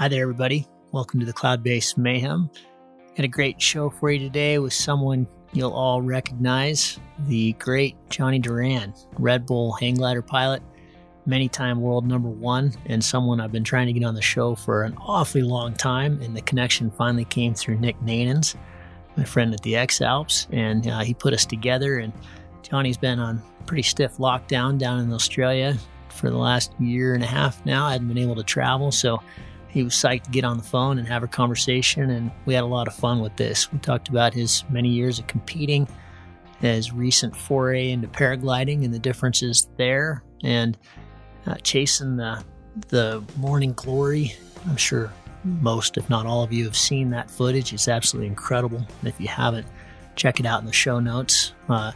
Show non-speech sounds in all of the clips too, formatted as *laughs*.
Hi there, everybody. Welcome to the Cloudbase Mayhem. Got a great show for you today with someone you'll all recognize the great Johnny Durand, Red Bull hang glider pilot, many time world number one, and someone I've been trying to get on the show for an awfully long time. And the connection finally came through Nick Neynens, my friend at the X Alps, and uh, he put us together. And Johnny's been on pretty stiff lockdown down in Australia for the last year and a half now. I hadn't been able to travel, so he was psyched to get on the phone and have a conversation, and we had a lot of fun with this. We talked about his many years of competing, his recent foray into paragliding and the differences there, and uh, chasing the the morning glory. I'm sure most, if not all of you, have seen that footage. It's absolutely incredible. And if you haven't, check it out in the show notes. Uh,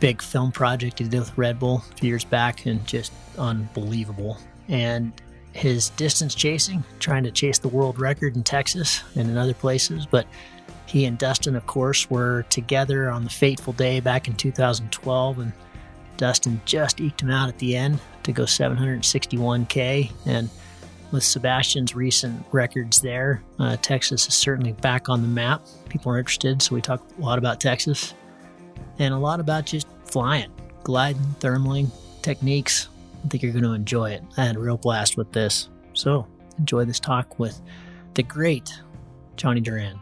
big film project he did with Red Bull a few years back, and just unbelievable. And his distance chasing, trying to chase the world record in Texas and in other places. But he and Dustin, of course, were together on the fateful day back in 2012, and Dustin just eked him out at the end to go 761K. And with Sebastian's recent records there, uh, Texas is certainly back on the map. People are interested, so we talk a lot about Texas and a lot about just flying, gliding, thermaling, techniques, I think you're going to enjoy it. I had a real blast with this. So enjoy this talk with the great Johnny Durand.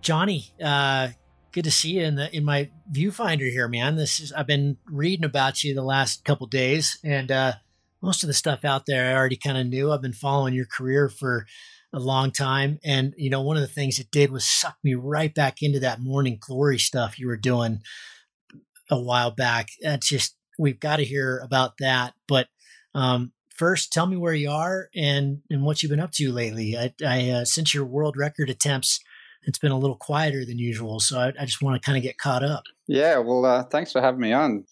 Johnny, uh, good to see you in the in my viewfinder here, man. This is I've been reading about you the last couple days, and uh, most of the stuff out there I already kind of knew. I've been following your career for a long time, and you know one of the things it did was suck me right back into that morning glory stuff you were doing a while back. That's just we've got to hear about that. But um, first, tell me where you are and and what you've been up to lately. I, I uh, since your world record attempts, it's been a little quieter than usual. So I, I just want to kind of get caught up. Yeah, well, uh, thanks for having me on.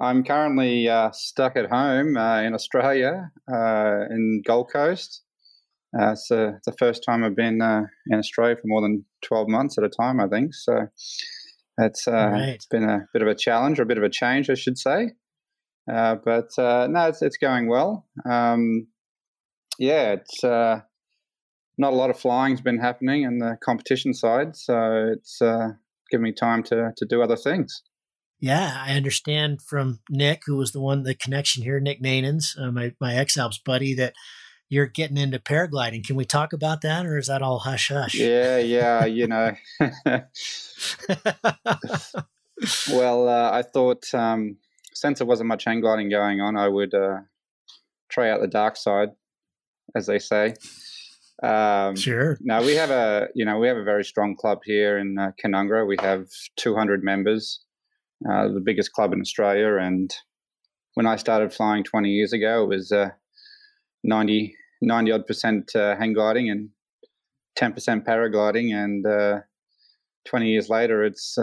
I'm currently uh, stuck at home uh, in Australia, uh, in Gold Coast. Uh, it's the first time I've been in Australia for more than 12 months at a time, I think. So it's, uh, right. it's been a bit of a challenge or a bit of a change, I should say. Uh, but uh, no, it's, it's going well. Um, yeah, it's uh, not a lot of flying's been happening in the competition side, so it's uh, given me time to to do other things. Yeah, I understand from Nick, who was the one the connection here, Nick Neynens, uh, my my X Alps buddy, that you're getting into paragliding. Can we talk about that, or is that all hush hush? Yeah, yeah, you know. *laughs* well, uh, I thought um, since there wasn't much hang gliding going on, I would uh, try out the dark side, as they say. Um, sure. Now we have a you know we have a very strong club here in uh, Canungra. We have 200 members, uh, the biggest club in Australia. And when I started flying 20 years ago, it was uh, 90 90 odd percent uh, hang gliding and 10% paragliding. And uh, 20 years later, it's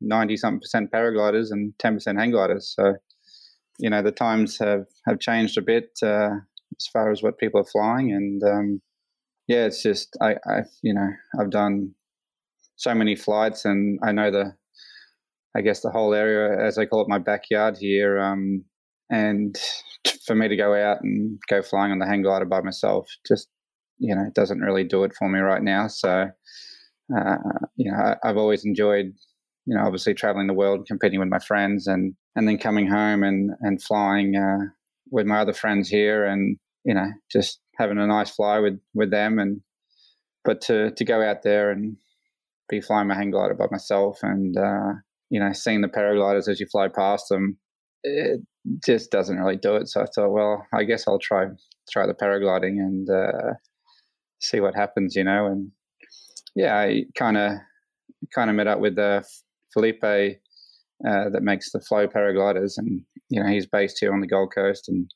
90 uh, something percent paragliders and 10% hang gliders. So, you know, the times have, have changed a bit uh, as far as what people are flying. And um, yeah, it's just, I, I, you know, I've done so many flights and I know the, I guess the whole area, as I call it, my backyard here. Um, and for me to go out and go flying on the hang glider by myself just you know doesn't really do it for me right now. So uh, you know I, have always enjoyed you know obviously traveling the world competing with my friends and and then coming home and and flying uh, with my other friends here and you know just having a nice fly with with them and but to to go out there and be flying my hang glider by myself and uh, you know seeing the paragliders as you fly past them it just doesn't really do it. So I thought, well, I guess I'll try try the paragliding and uh, see what happens, you know. And yeah, I kind of kind of met up with uh, Felipe uh, that makes the Flow paragliders, and you know he's based here on the Gold Coast, and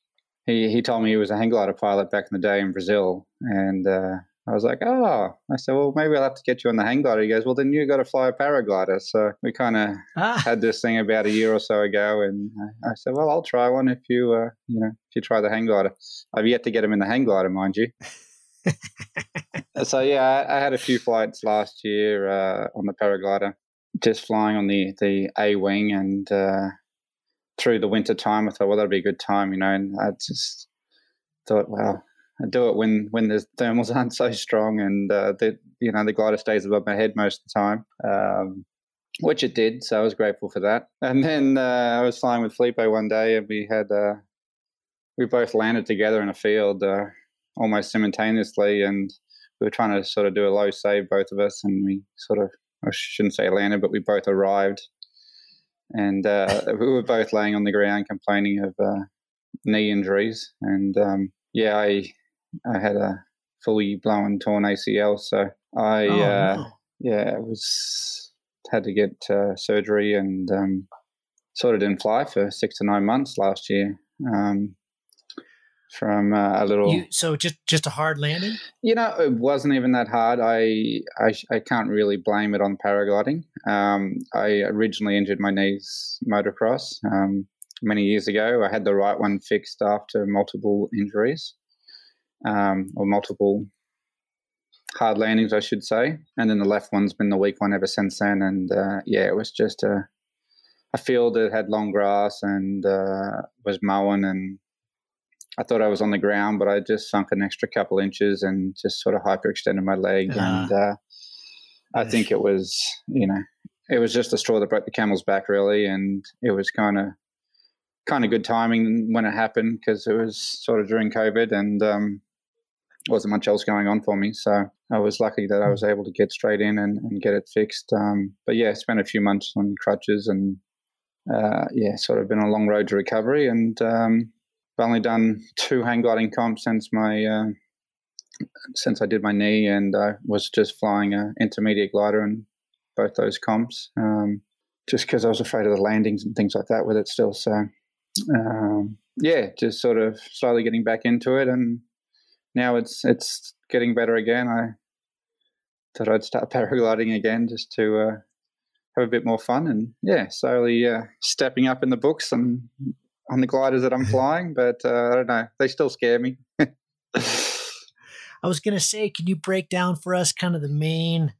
he he told me he was a hang glider pilot back in the day in Brazil, and uh, I was like, oh, I said, well, maybe I'll have to get you on the hang glider. He goes, well, then you got to fly a paraglider. So we kind of ah. had this thing about a year or so ago, and I said, well, I'll try one if you, uh, you know, if you try the hang glider. I've yet to get him in the hang glider, mind you. *laughs* so yeah, I, I, had a few flights last year uh, on the paraglider, just flying on the the A wing and. Uh, through the winter time, I thought, well, that'd be a good time, you know. And I just thought, well, I do it when when the thermals *laughs* aren't so strong and uh, the you know the glider stays above my head most of the time. Um, which it did, so I was grateful for that. And then uh, I was flying with Felipe one day, and we had uh, we both landed together in a field uh, almost simultaneously, and we were trying to sort of do a low save, both of us, and we sort of I shouldn't say landed, but we both arrived, and uh, *laughs* we were both laying on the ground complaining of uh, knee injuries, and um, yeah, I I had a fully blown torn ACL, so I Oh, uh, no. yeah was had to get uh, surgery and um, sort of didn't fly for six to nine months last year. Um, from uh, a little, You, so just just a hard landing. you know, it wasn't even that hard. I I, I can't really blame it on paragliding. Um, I originally injured my knees motocross um, many years ago. I had the right one fixed after multiple injuries, um, or multiple hard landings, I should say. And then the left one's been the weak one ever since then. And uh, yeah, it was just a a field that had long grass and uh, was mowing and I thought I was on the ground, but I just sunk an extra couple inches and just sort of hyperextended my leg. Ah. and uh, I think it was, you know, it was just a straw that broke the camel's back, really. And it was kind of, kind of good timing when it happened because it was sort of during COVID and um, wasn't much else going on for me. So I was lucky that I was able to get straight in and, and get it fixed. Um, but yeah, spent a few months on crutches and uh, yeah, sort of been a long road to recovery. And um, I've only done two hang gliding comps since my uh, since I did my knee, and I was just flying a intermediate glider in both those comps, um, just because I was afraid of the landings and things like that with it still. So um, yeah, just sort of slowly getting back into it, and now it's it's getting better again. I thought I'd start *laughs* paragliding again just to uh, have a bit more fun, and yeah, slowly uh, stepping up in the books and on the gliders that I'm *laughs* flying. But uh, I don't know, they still scare me. *laughs* I was going to say, can you break down for us kind of the main,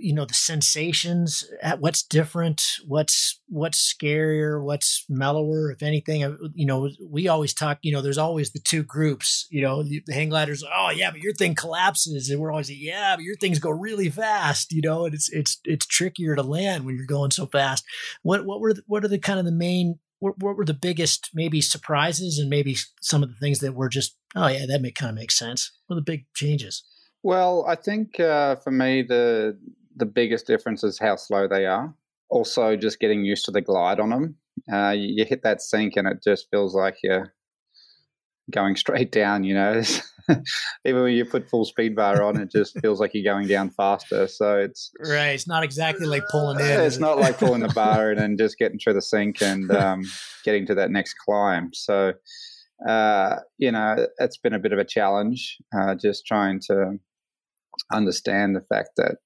you know, the sensations? uh, What's different? What's what's scarier? What's mellower, if anything? Uh, You know, we always talk. You know, there's always the two groups. You know, the hang gliders. Oh yeah, but your thing collapses, and we're always like, yeah, but your things go really fast. You know, and it's it's it's trickier to land when you're going so fast. What what were the, what are the kind of the main what, what were the biggest maybe surprises and maybe some of the things that were just oh yeah that make kind of makes sense what are the big changes Well, I think uh, for me the the biggest difference is how slow they are. Also, just getting used to the glide on them. Uh, you, you hit that sink and it just feels like you're going straight *laughs* down. You know, *laughs* even when you put full speed bar on, it just feels like you're going down faster. So it's right it's not exactly like pulling in it's not like pulling the bar and then just getting through the sink and *laughs* um, getting to that next climb. So, uh, you know, it's been a bit of a challenge uh, just trying to understand the fact that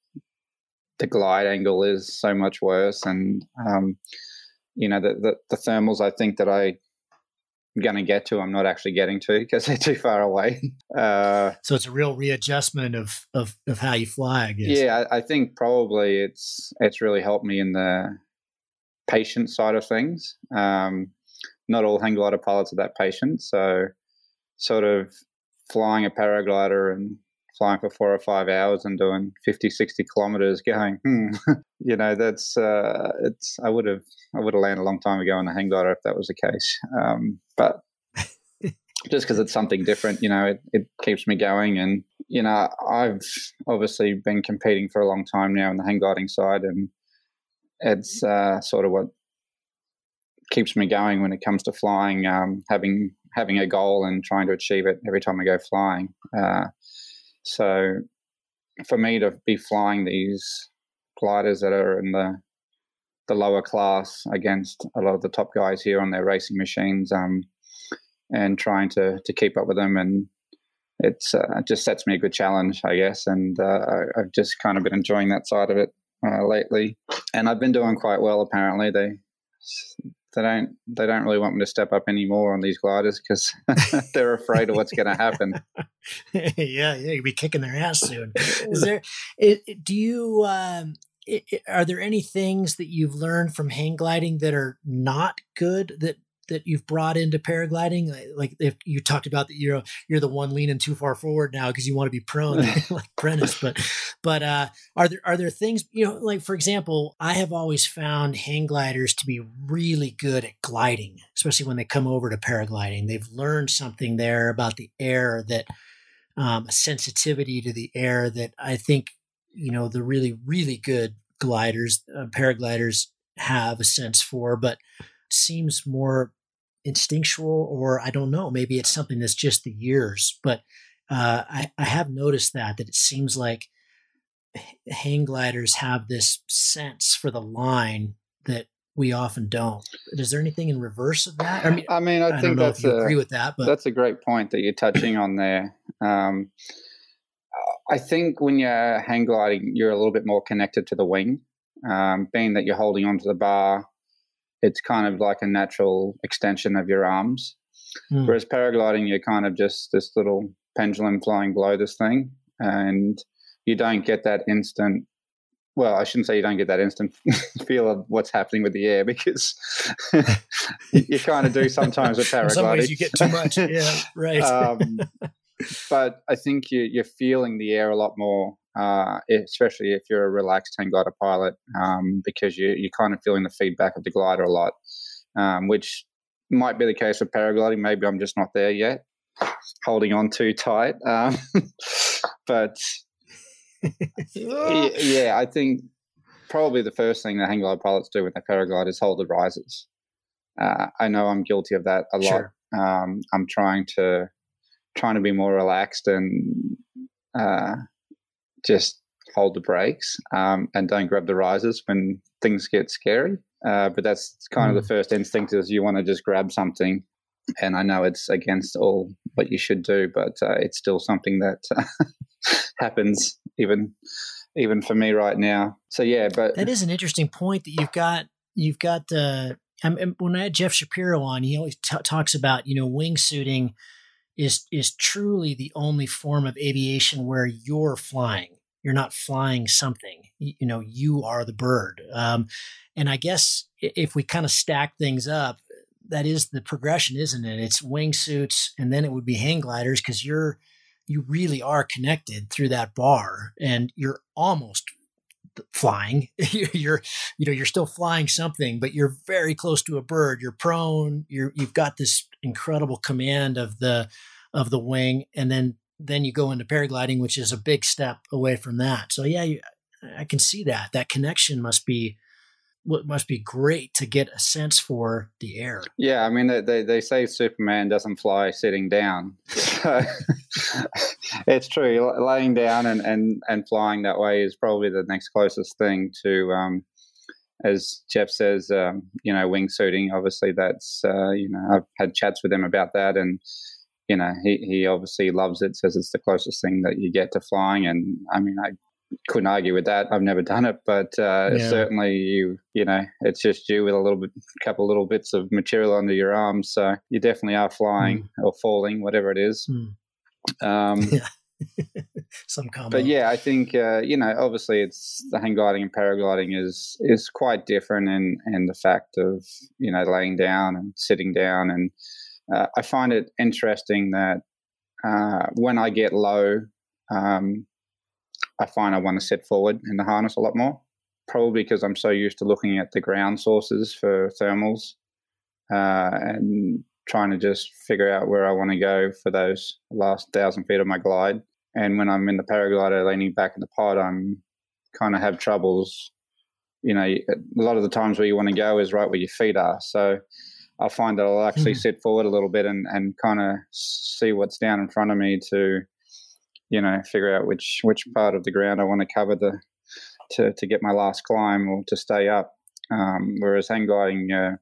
the glide angle is so much worse. And, um, you know, the, the, the thermals I think that I am going to get to, I'm not actually getting to because *laughs* they're too far away. *laughs* Uh, so it's a real readjustment of of, of how you fly I guess. Yeah, I, I think probably it's it's really helped me in the patient side of things. Um, not all hang glider pilots are that patient, so sort of flying a paraglider and flying for four or five hours and doing 50, 60 kilometers going, hmm, *laughs* you know, that's, uh, it's, I would have, I would have landed a long time ago on a hang glider if that was the case. Um, but *laughs* just because it's something different, you know, it, it keeps me going. And, you know, I've obviously been competing for a long time now on the hang gliding side, and it's uh, sort of what keeps me going when it comes to flying, um, having having a goal and trying to achieve it every time I go flying. Uh, so for me to be flying these gliders that are in the the lower class against a lot of the top guys here on their racing machines, um, and trying to to keep up with them, and it's uh, it just sets me a good challenge, I guess, and uh, I, I've just kind of been enjoying that side of it uh, lately, and I've been doing quite well. Apparently, they they don't they don't really want me to step up anymore on these gliders because *laughs* they're afraid of what's going to happen. *laughs* yeah, yeah, you'll be kicking their ass soon. Is *laughs* there? Do you? Um, are there any things that you've learned from hang gliding that are not good that that you've brought into paragliding? Like if you talked about that you're you're the one leaning too far forward now because you want to be prone *laughs* like Prentice, but but uh, are there are there things you know like for example, I have always found hang gliders to be really good at gliding, especially when they come over to paragliding. They've learned something there about the air that um, a sensitivity to the air that I think you know the really really good gliders, uh, paragliders have a sense for, but seems more instinctual or I don't know, maybe it's something that's just the years, but uh, I, I have noticed that, that it seems like hang gliders have this sense for the line that we often don't. Is there anything in reverse of that? I mean, I, mean, I, I think that's a, agree with that, but that's a great point that you're touching on there. Um, I think when you're hang gliding, you're a little bit more connected to the wing, um, being that you're holding onto the bar it's kind of like a natural extension of your arms. Mm. Whereas paragliding, you're kind of just this little pendulum flying below this thing, and you don't get that instant. Well, I shouldn't say you don't get that instant *laughs* feel of what's happening with the air because *laughs* you kind of do sometimes with paragliding. *laughs* In some ways, you get too much. Yeah, right. um, but I think you, you're feeling the air a lot more uh, especially if you're a relaxed hang glider pilot, um, because you, you're kind of feeling the feedback of the glider a lot, um, which might be the case with paragliding. Maybe I'm just not there yet, holding on too tight. Um, *laughs* but *laughs* yeah, I think probably the first thing that hang glider pilots do when they paraglide is hold the risers. Uh, I know I'm guilty of that a lot. Sure. Um, I'm trying to trying to be more relaxed and uh, just hold the brakes um, and don't grab the risers when things get scary. Uh, but that's kind of the mm. first instinct is you want to just grab something. And I know it's against all what you should do, but uh, it's still something that uh, *laughs* happens even even for me right now. So yeah, but that is an interesting point that you've got. You've got uh, when I had Jeff Shapiro on, he always t- talks about you know wingsuiting is is truly the only form of aviation where you're flying. You're not flying something. You, you know, you are the bird. Um, and I guess if we kind of stack things up, that is the progression, isn't it? It's wingsuits, and then it would be hang gliders because you're you really are connected through that bar, and you're almost flying. *laughs* You're you know you're still flying something but you're very close to a bird. You're prone. You're you've got this incredible command of the of the wing and then then you go into paragliding which is a big step away from that. So yeah you, i can see that. That connection must be what must be great to get a sense for the air. Yeah i mean they, they say superman doesn't fly sitting down. *laughs* So it's true laying down and, and and flying that way is probably the next closest thing to um, as Jeff says, um, you know, wingsuiting. Obviously, that's uh, you know, I've had chats with him about that, and you know, he he obviously loves it. Says it's the closest thing that you get to flying, and I mean, I couldn't argue with that. I've never done it, but uh, yeah. certainly you you know, it's just you with a little bit, couple little bits of material under your arms, so you definitely are flying mm. or falling, whatever it is. Mm. Um, *laughs* yeah. *laughs* some combo. But yeah, I think uh, you know, obviously, it's the hang gliding and paragliding is is quite different, and in the fact of you know laying down and sitting down, and uh, I find it interesting that uh, when I get low, um, I find I want to sit forward in the harness a lot more. Probably because I'm so used to looking at the ground sources for thermals, uh, and trying to just figure out where I want to go for those last thousand feet of my glide. And when I'm in the paraglider leaning back in the pod, I'm kind of have troubles. You know, a lot of the times where you want to go is right where your feet are. So I find that I'll actually mm. sit forward a little bit and, and kind of see what's down in front of me to, you know, figure out which which part of the ground I want to cover the to to get my last climb or to stay up. Um, whereas hang gliding, uh,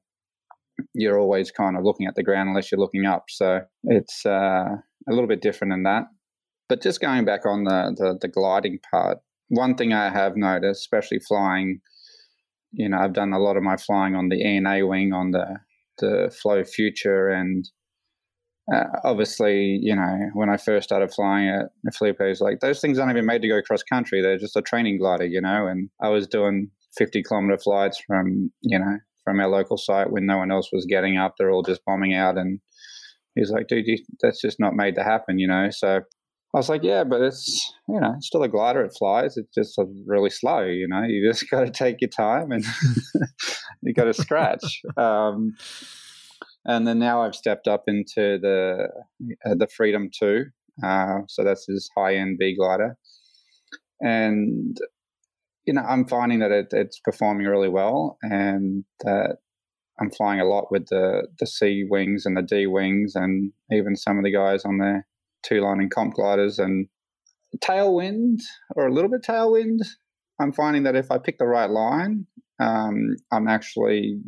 you're always kind of looking at the ground unless you're looking up. So it's uh, a little bit different in that. But just going back on the, the, the gliding part, one thing I have noticed, especially flying, you know, I've done a lot of my flying on the EN A wing on the the Flow Future, and uh, obviously, you know, when I first started flying it, at Felipe's, like those things aren't even made to go cross country. They're just a training glider, you know. And I was doing 50 kilometer flights from, you know, from our local site when no one else was getting up. They're all just bombing out. And he's like, dude, you, that's just not made to happen, you know. So I was like, yeah, but it's you know, it's still a glider. It flies. It's just really slow. You know, you just *laughs* got to take your time and *laughs* you got to scratch. *laughs* Um, and then now I've stepped up into the uh, the Freedom Two, uh, so that's his high end B glider, and you know I'm finding that it, it's performing really well, and that I'm flying a lot with the the C wings and the D wings, and even some of the guys on their two lining comp gliders and tailwind or a little bit tailwind. I'm finding that if I pick the right line, um, I'm actually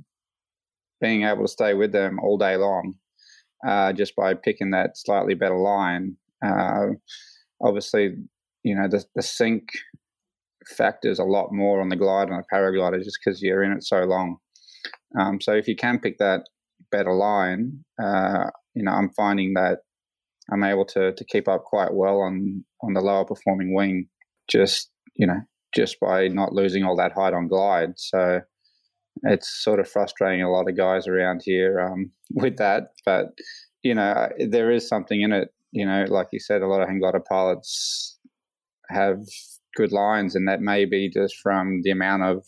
being able to stay with them all day long uh, just by picking that slightly better line. Uh, obviously, you know, the, the sink factors a lot more on the glide and a paraglider just because you're in it so long. Um, so if you can pick that better line, uh, you know, I'm finding that I'm able to to keep up quite well on on the lower performing wing, just you know, just by not losing all that height on glide. So it's sort of frustrating a lot of guys around here um, *laughs* with that, but you know, there is something in it. You know, like you said, a lot of hang glider pilots have good lines, and that may be just from the amount of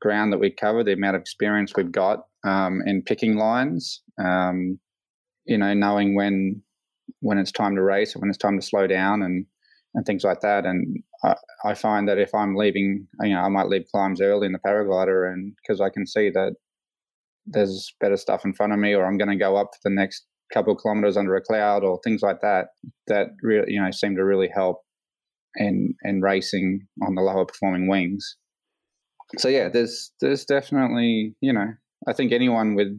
ground that we cover, the amount of experience we've got um, in picking lines. Um, you know, knowing when when it's time to race and when it's time to slow down and and things like that. And I, I find that if I'm leaving, you know, I might leave climbs early in the paraglider, and because I can see that there's better stuff in front of me, or I'm going to go up for the next couple of kilometers under a cloud, or things like that, that really, you know, seem to really help in in racing on the lower performing wings. So yeah, there's there's definitely, you know, I think anyone with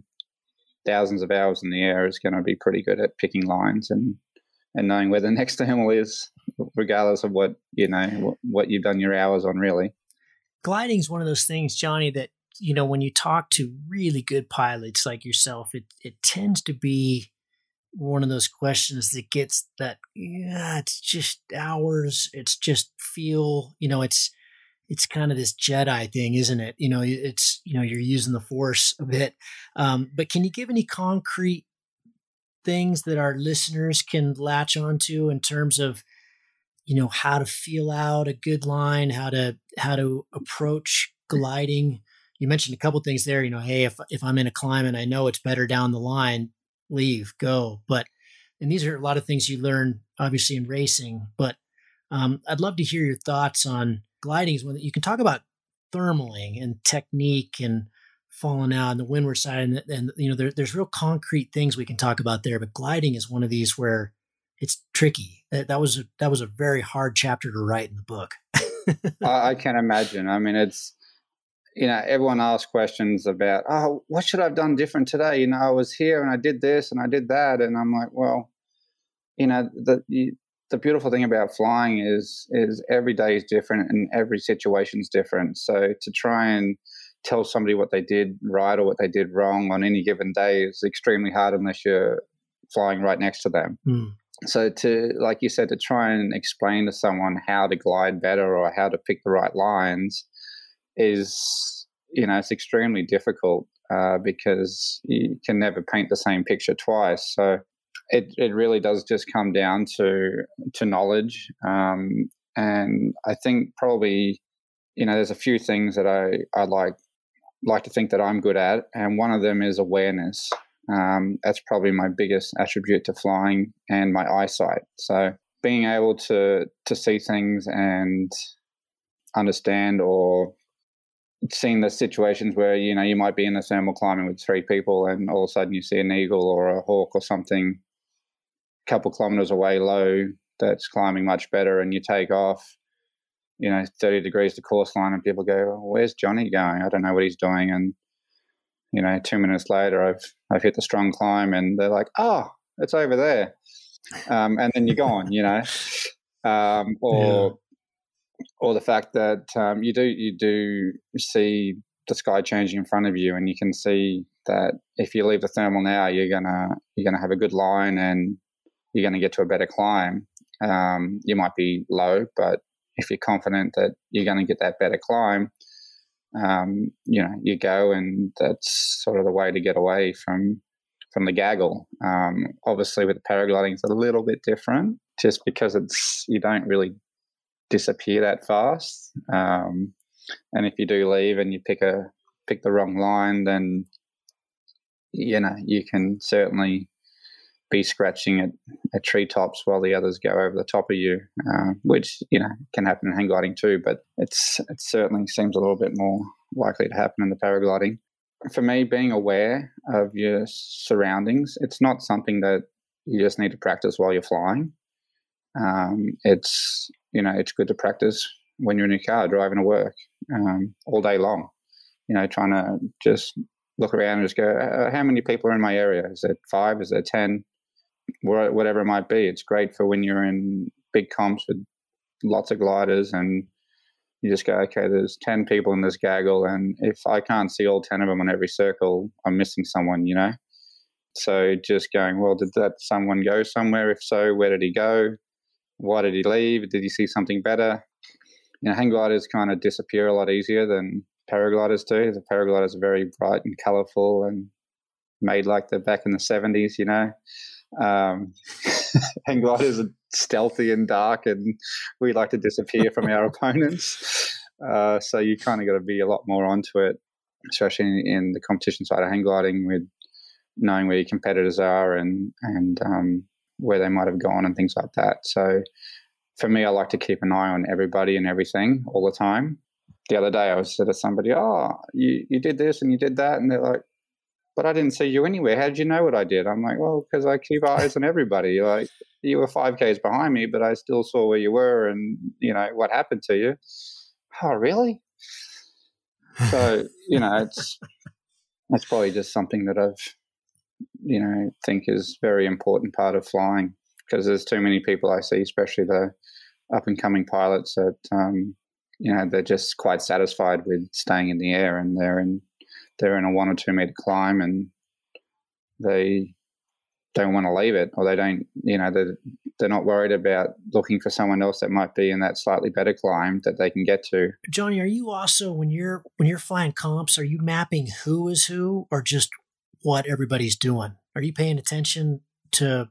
thousands of hours in the air is going to be pretty good at picking lines and and knowing where the *laughs* next thermal is, regardless of what you know what, what you've done your hours on. Really, gliding is one of those things, Johnny, that you know when you talk to really good pilots like yourself, it it tends to be one of those questions that gets that yeah, it's just hours, it's just feel, you know, it's it's kind of this Jedi thing, isn't it? You know, it's you know you're using the Force a bit. Um, but can you give any concrete things that our listeners can latch onto in terms of you know how to feel out a good line, how to how to approach gliding? You mentioned a couple things there. You know, hey, if if I'm in a climb and I know it's better down the line, leave, go. But and these are a lot of things you learn obviously in racing. But um, I'd love to hear your thoughts on gliding is one that you can talk about thermaling and technique and falling out and the windward side and, and you know there, there's real concrete things we can talk about there but gliding is one of these where it's tricky that, that was a, that was a very hard chapter to write in the book *laughs* I, I can imagine i mean it's you know everyone asks questions about oh what should i've done different today you know i was here and i did this and i did that and i'm like well you know the the beautiful thing about flying is is every day is different and every situation is different. So to try and tell somebody what they did right or what they did wrong on any given day is extremely hard unless you're flying right next to them. Mm. So to like you said, to try and explain to someone how to glide better or how to pick the right lines is you know it's extremely difficult uh, because you can never paint the same picture twice. So it, it really does just come down to to knowledge um, and I think probably you know there's a few things that I, I like like to think that I'm good at and one of them is awareness um, that's probably my biggest attribute to flying and my eyesight so being able to to see things and understand or seeing the situations where you know you might be in a thermal climbing with three people and all of a sudden you see an eagle or a hawk or something a couple kilometers away low that's climbing much better and you take off you know 30 degrees to course line and people go well, where's johnny going? I don't know what he's doing. And you know two minutes later i've i've hit the strong climb and they're like oh it's over there. Um, and then you're gone you know? *laughs* Um, or. Or the fact that um, you do you do see the sky changing in front of you and you can see that if you leave the thermal now, you're gonna you're gonna have a good line and you're gonna get to a better climb. Um, you might be low, but if you're confident that you're going to get that better climb, um, you know, you go, and that's sort of the way to get away from from the gaggle. Um, obviously, with paragliding, it's a little bit different, just because it's you don't really disappear that fast. Um, and if you do leave and you pick a pick the wrong line, then you know you can certainly be scratching at, at treetops while the others go over the top of you, uh, which you know can happen in hang gliding too. But it's it certainly seems a little bit more likely to happen in the paragliding. For me, being aware of your surroundings, it's not something that you just need to practice while you're flying. Um, it's you know it's good to practice when you're in your car driving to work um, all day long. You know, trying to just look around and just go, uh, how many people are in my area? Is it five? Is it ten? whatever it might be. It's great for when you're in big comps with lots of gliders and you just go, okay, there's 10 people in this gaggle. And if I can't see all 10 of them on every circle, I'm missing someone, you know? So just going, well, did that someone go somewhere? If so, where did he go? Why did he leave? Did he see something better? You know, hang gliders kind of disappear a lot easier than paragliders do. The paragliders are very bright and colorful and made like they're back in the 70s, you know? Um, *laughs* hang gliders are stealthy and dark, and we like to disappear from our *laughs* opponents. Uh, so you kind of got to be a lot more onto it, especially in, in, the competition side of hang gliding, with knowing where your competitors are and and um, where they might have gone and things like that. So for me, I like to keep an eye on everybody and everything all the time. The other day, I was said to somebody, "Oh, you you did this and you did that," and they're like, but I didn't see you anywhere. How did you know what I did? I'm like, well, because I keep eyes on everybody. Like you were five k's behind me, but I still saw where you were and you know what happened to you. Oh, really? So you know, it's that's probably just something that I've you know think is very important part of flying because there's too many people I see, especially the up and coming pilots that um, you know they're just quite satisfied with staying in the air and they're in they're in a one or two meter climb and they don't want to leave it or they don't you know they're, they're not worried about looking for someone else that might be in that slightly better climb that they can get to. Johnny are you also when you're when you're flying comps are you mapping who is who or just what everybody's doing are you paying attention to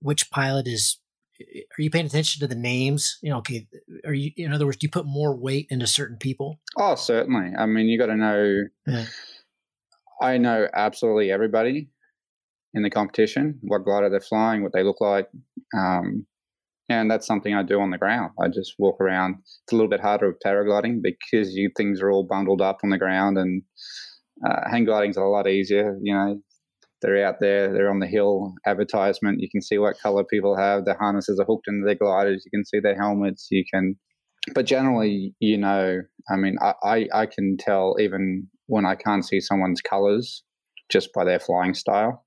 which pilot is are you paying attention to the names you know okay are you in other words do you put more weight into certain people oh certainly i mean you got to know yeah. i know absolutely everybody in the competition, what glider they're flying, what they look like. Um, and that's something I do on the ground. I just walk around. It's a little bit harder with paragliding because you things are all bundled up on the ground, and uh, hang gliding's a lot easier. You know, they're out there, they're on the hill. Advertisement, you can see what color people have. Their harnesses are hooked into their gliders. You can see their helmets. You can, but generally, you know, I mean, I I, I can tell even when I can't see someone's colors just by their flying style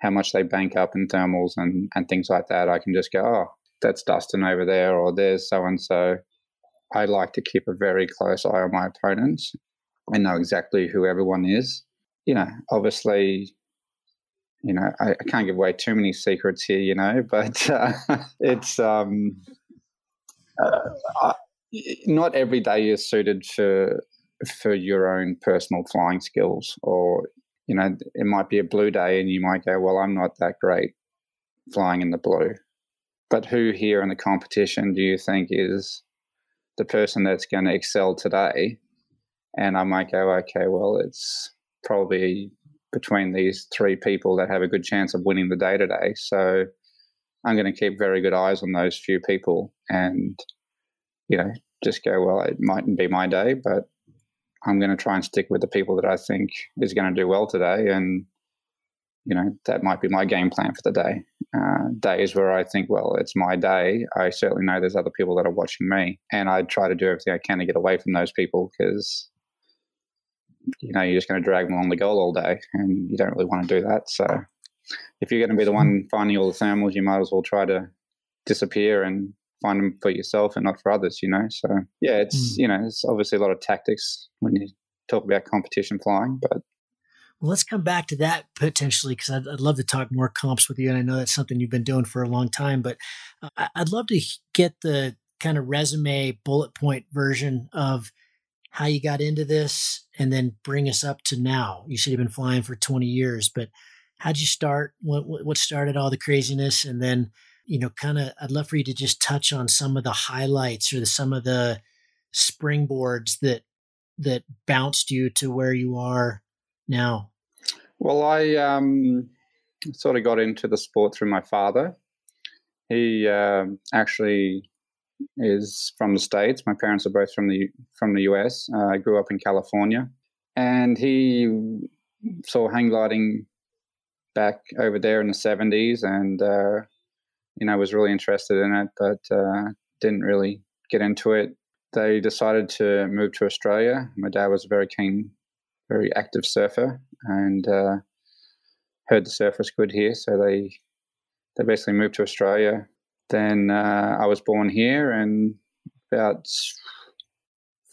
how much they bank up in thermals and, and things like that, I can just go, oh, that's Dustin over there, or there's so and so. I like to keep a very close eye on my opponents and know exactly who everyone is. You know, obviously, you know, I, I can't give away too many secrets here, you know, *laughs* but uh, it's um, uh, not every day is suited for for your own personal flying skills or you know, it might be a blue day and you might go, well, I'm not that great flying in the blue. But who here in the competition do you think is the person that's going to excel today? And I might go, okay, well, it's probably between these three people that have a good chance of winning the day today. So I'm going to keep very good eyes on those few people and, you know, just go, well, it mightn't be my day, but I'm going to try and stick with the people that I think is going to do well today, and you know that might be my game plan for the day. Uh, days where I think, well, it's my day. I certainly know there's other people that are watching me, and I try to do everything I can to get away from those people because you know you're just going to drag them along the goal all day, and you don't really want to do that. So if you're going to be the one finding all the thermals, you might as well try to disappear and find them for yourself and not for others, you know. So yeah, it's mm. you know, it's obviously a lot of tactics when you talk about competition flying, but Well, let's come back to that potentially because I'd, I'd, love to talk more comps with you, and I know that's something you've been doing for a long time. But uh, I'd love to get the kind of resume bullet point version of how you got into this, and then bring us up to now. You said you've been flying for 20 years, but how'd you start? What what started all the craziness, and then you know, kind of, I'd love for you to just touch on some of the highlights or the, some of the springboards that that bounced you to where you are now? Well, I um, sort of got into the sport through my father. He uh, actually is from the states. My parents are both from the from the US. Uh, I grew up in California, and he saw hang gliding back over there in the seventies, and uh, you know was really interested in it, but uh, didn't really get into it. They decided to move to Australia. My dad was a very keen, very active surfer, and uh, heard the surf was good here, so they they basically moved to Australia. Then uh, I was born here, and about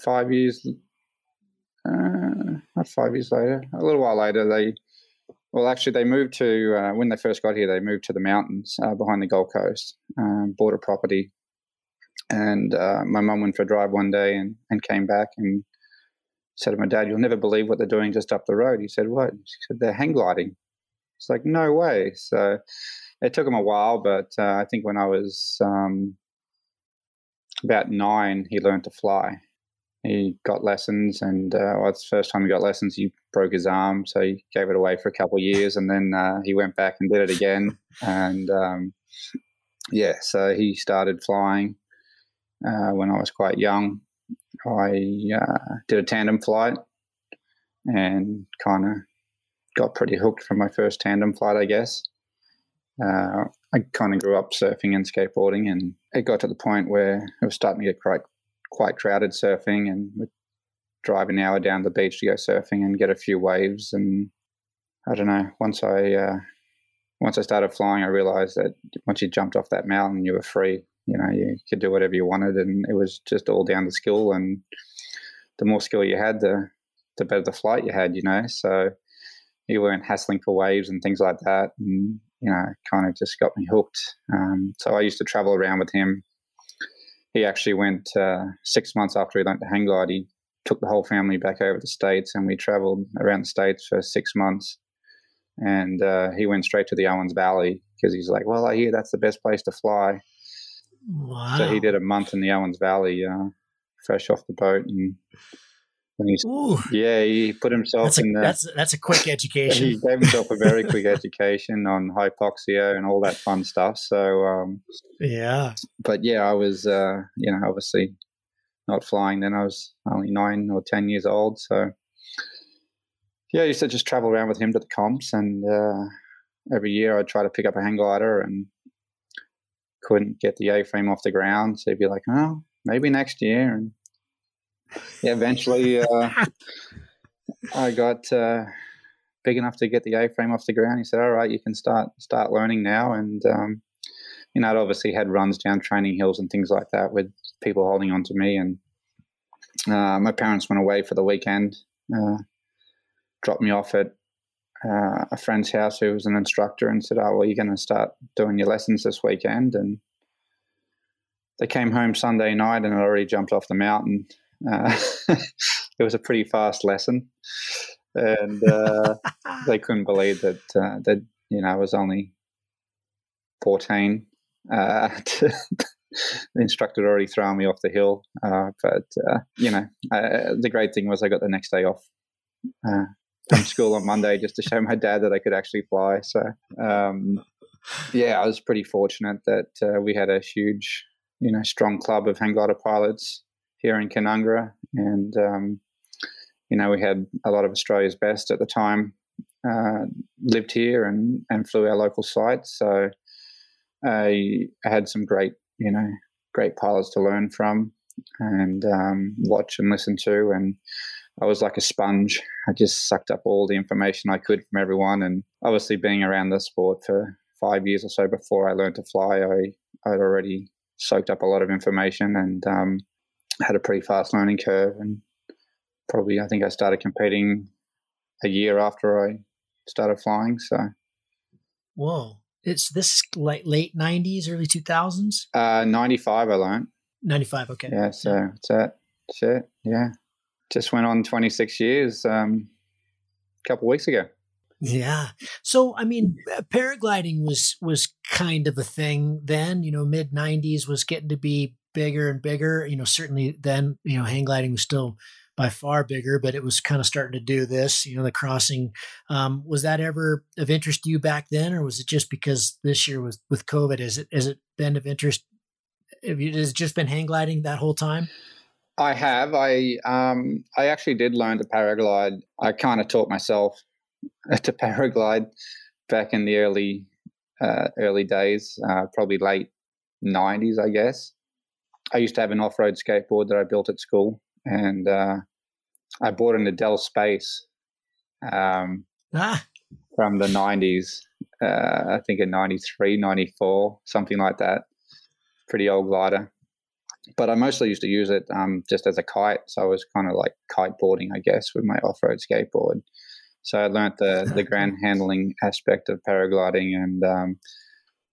five years, uh, not five years later, a little while later, they well, actually, they moved to uh, when they first got here. They moved to the mountains uh, behind the Gold Coast, um, bought a property, and uh, my mum went for a drive one day and, and came back and said to my dad, "You'll never believe what they're doing just up the road." He said, "What?" She said, "They're hang gliding." It's like, "No way!" So it took him a while, but uh, I think when I was um, about nine, he learned to fly. He got lessons, and uh, well, it's the first time he got lessons. He broke his arm, so he gave it away for a couple of years, and then uh, he went back and did it again. *laughs* And um, yeah, so he started flying uh, when I was quite young. I uh, did a tandem flight and kind of got pretty hooked from my first tandem flight, I guess. Uh, I kind of grew up surfing and skateboarding, and it got to the point where it was starting to get quite quite crowded surfing, and we'd drive an hour down the beach to go surfing and get a few waves. And I don't know. Once I uh, once I started flying, I realized that once you jumped off that mountain, you were free you know you could do whatever you wanted and it was just all down to skill and the more skill you had the the better the flight you had you know so you weren't hassling for waves and things like that and you know kind of just got me hooked. Um, so i used to travel around with him. He actually went uh, six months after he learned to hang glide he took the whole family back over the states and we traveled around the states for six months. And uh, he went straight to the owens valley because he's like well i hear that's the best place to fly. Wow. So he did a month in the Owens Valley, uh, fresh off the boat, and Ooh. yeah, he put himself that's a, in the, that's that's a quick *laughs* education. he gave himself a very quick *laughs* education on hypoxia and all that fun stuff. So um, yeah, but yeah, I was uh, you know obviously not flying then. I was only nine or ten years old, so yeah, I used to just travel around with him to the comps, and uh, every year I'd try to pick up a hang glider and couldn't get the A-frame off the ground. So he'd be like, "Oh, maybe next year." And eventually, uh, *laughs* I got uh, big enough to get the A-frame off the ground. He said, "All right, you can start start learning now." And um, you know, I'd obviously had runs down training hills and things like that with people holding on to me. And uh, my parents went away for the weekend, uh, dropped me off at uh, a friend's house who was an instructor and said, "Oh, well, you're going to start doing your lessons this weekend." And they came home Sunday night and had already jumped off the mountain. Uh, *laughs* it was a pretty fast lesson, and uh, *laughs* they couldn't believe that uh, that you know I was only fourteen. Uh, *laughs* the instructor had already thrown me off the hill, uh, but you know the great thing was I got the next day off from school on Monday just to show my dad that I could actually fly. So, um, yeah, I was pretty fortunate that uh, we had a huge, you know, strong club of hang glider pilots here in Canungra, and um, you know, we had a lot of Australia's best at the time uh, lived here and and flew our local sites. So, I had some great, you know, great pilots to learn from and um, watch and listen to, and I was like a sponge. I just sucked up all the information I could from everyone. And obviously, being around the sport for five years or so before I learned to fly, I I'd already soaked up a lot of information and um, had a pretty fast learning curve. And probably, I think I started competing a year after I started flying. So, whoa, it's this like late '90s, early 2000s. Uh, '95, I learned. '95, okay. Yeah, so it's that. That's it. Yeah, just went on 26 years um, a couple weeks ago. Yeah. So I mean, paragliding was was kind of a thing then. You know, mid '90s was getting to be bigger and bigger. You know, certainly then, you know, hang gliding was still by far bigger, but it was kind of starting to do this, you know, the crossing. Um, was that ever of interest to you back then, or was it just because this year was with COVID? Is it has it been of interest? Have you, has just been hang gliding that whole time? I have. I um, I actually did learn to paraglide. I kind of taught myself *laughs* to paraglide back in the early uh, early days, uh, probably late '90s, I guess. I used to have an off-road skateboard that I built at school, and uh, I bought an Edel Space um, ah. from the 90s. Uh, I think in 93, 94, something like that. Pretty old glider. But I mostly used to use it um, just as a kite. So I was kind of like kiteboarding, I guess, with my off road skateboard. So I learned the, the *laughs* ground handling aspect of paragliding. And um,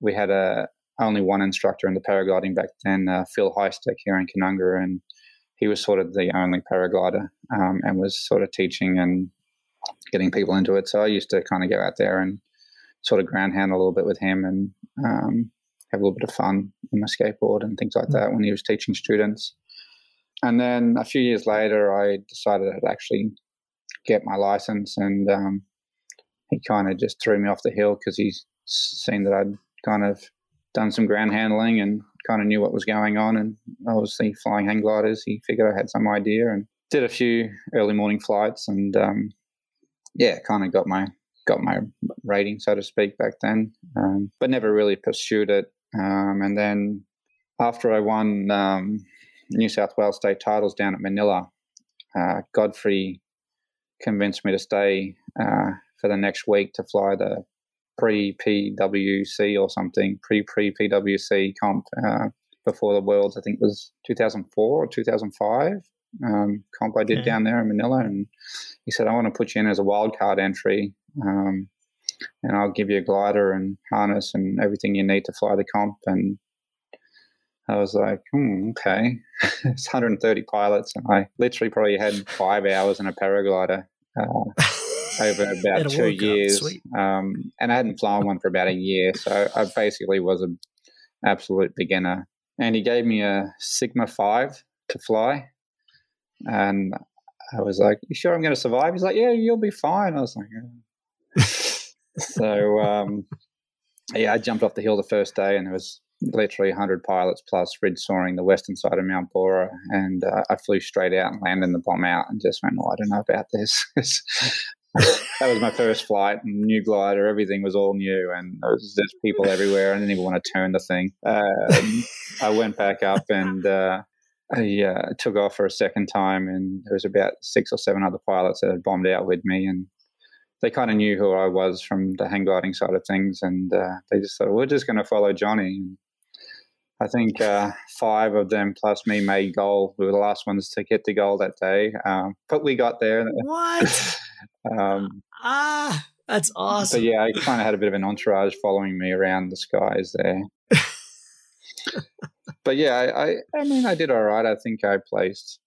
we had a, only one instructor in the paragliding back then, uh, Phil Heistick here in Canungra, and he was sort of the only paraglider um, and was sort of teaching and getting people into it. So I used to kind of go out there and sort of ground handle a little bit with him and um, have a little bit of fun on my skateboard and things like mm. that when he was teaching students. And then a few years later, I decided I'd actually get my license, and um, he kind of just threw me off the hill because he's seen that I'd kind of done some ground handling and kind of knew what was going on. And obviously, flying hang gliders, he figured I had some idea and did a few early morning flights. And um, yeah, kind of got my got my rating, so to speak, back then, um, but never really pursued it. Um, and then after I won um, New South Wales state titles down at Manilla, uh, Godfrey convinced me to stay uh, for the next week to fly the pre PWC or something, pre pre PWC comp uh, before the Worlds. I think it was 2004 or 2005 um, comp I did okay. down there in Manilla, and he said, "I want to put you in as a wildcard entry, um, and I'll give you a glider and harness and everything you need to fly the comp." And I was like, hmm, okay. *laughs* it's 130 pilots, and I literally probably had five hours in a paraglider. Uh, *laughs* over about two years. Um, and I hadn't flown one for about a year. So I basically was an absolute beginner. And he gave me a Sigma 5 to fly. And I was like, You sure I'm going to survive? He's like, Yeah, you'll be fine. I was like, yeah. *laughs* So, um, yeah, I jumped off the hill the first day and there was literally 100 pilots plus ridge soaring the western side of Mount Borah. And uh, I flew straight out and landed the bomb out and just went, oh, I don't know about this. *laughs* that was my first flight, new glider, everything was all new, and there was just people everywhere. I didn't even want to turn the thing. Um, I went back up and uh, I uh, took off for a second time, and there was about six or seven other pilots that had bombed out with me, and they kind of knew who I was from the hang gliding side of things, and uh, they just thought we're just going to follow Johnny. And I think uh, five of them plus me made goal. We were the last ones to get the goal that day, um, but we got there. *laughs* What? um, ah, that's awesome. But yeah, I kind of had a bit of an entourage following me around the skies there. *laughs* but yeah, I, I, I mean, I did all right. I think I placed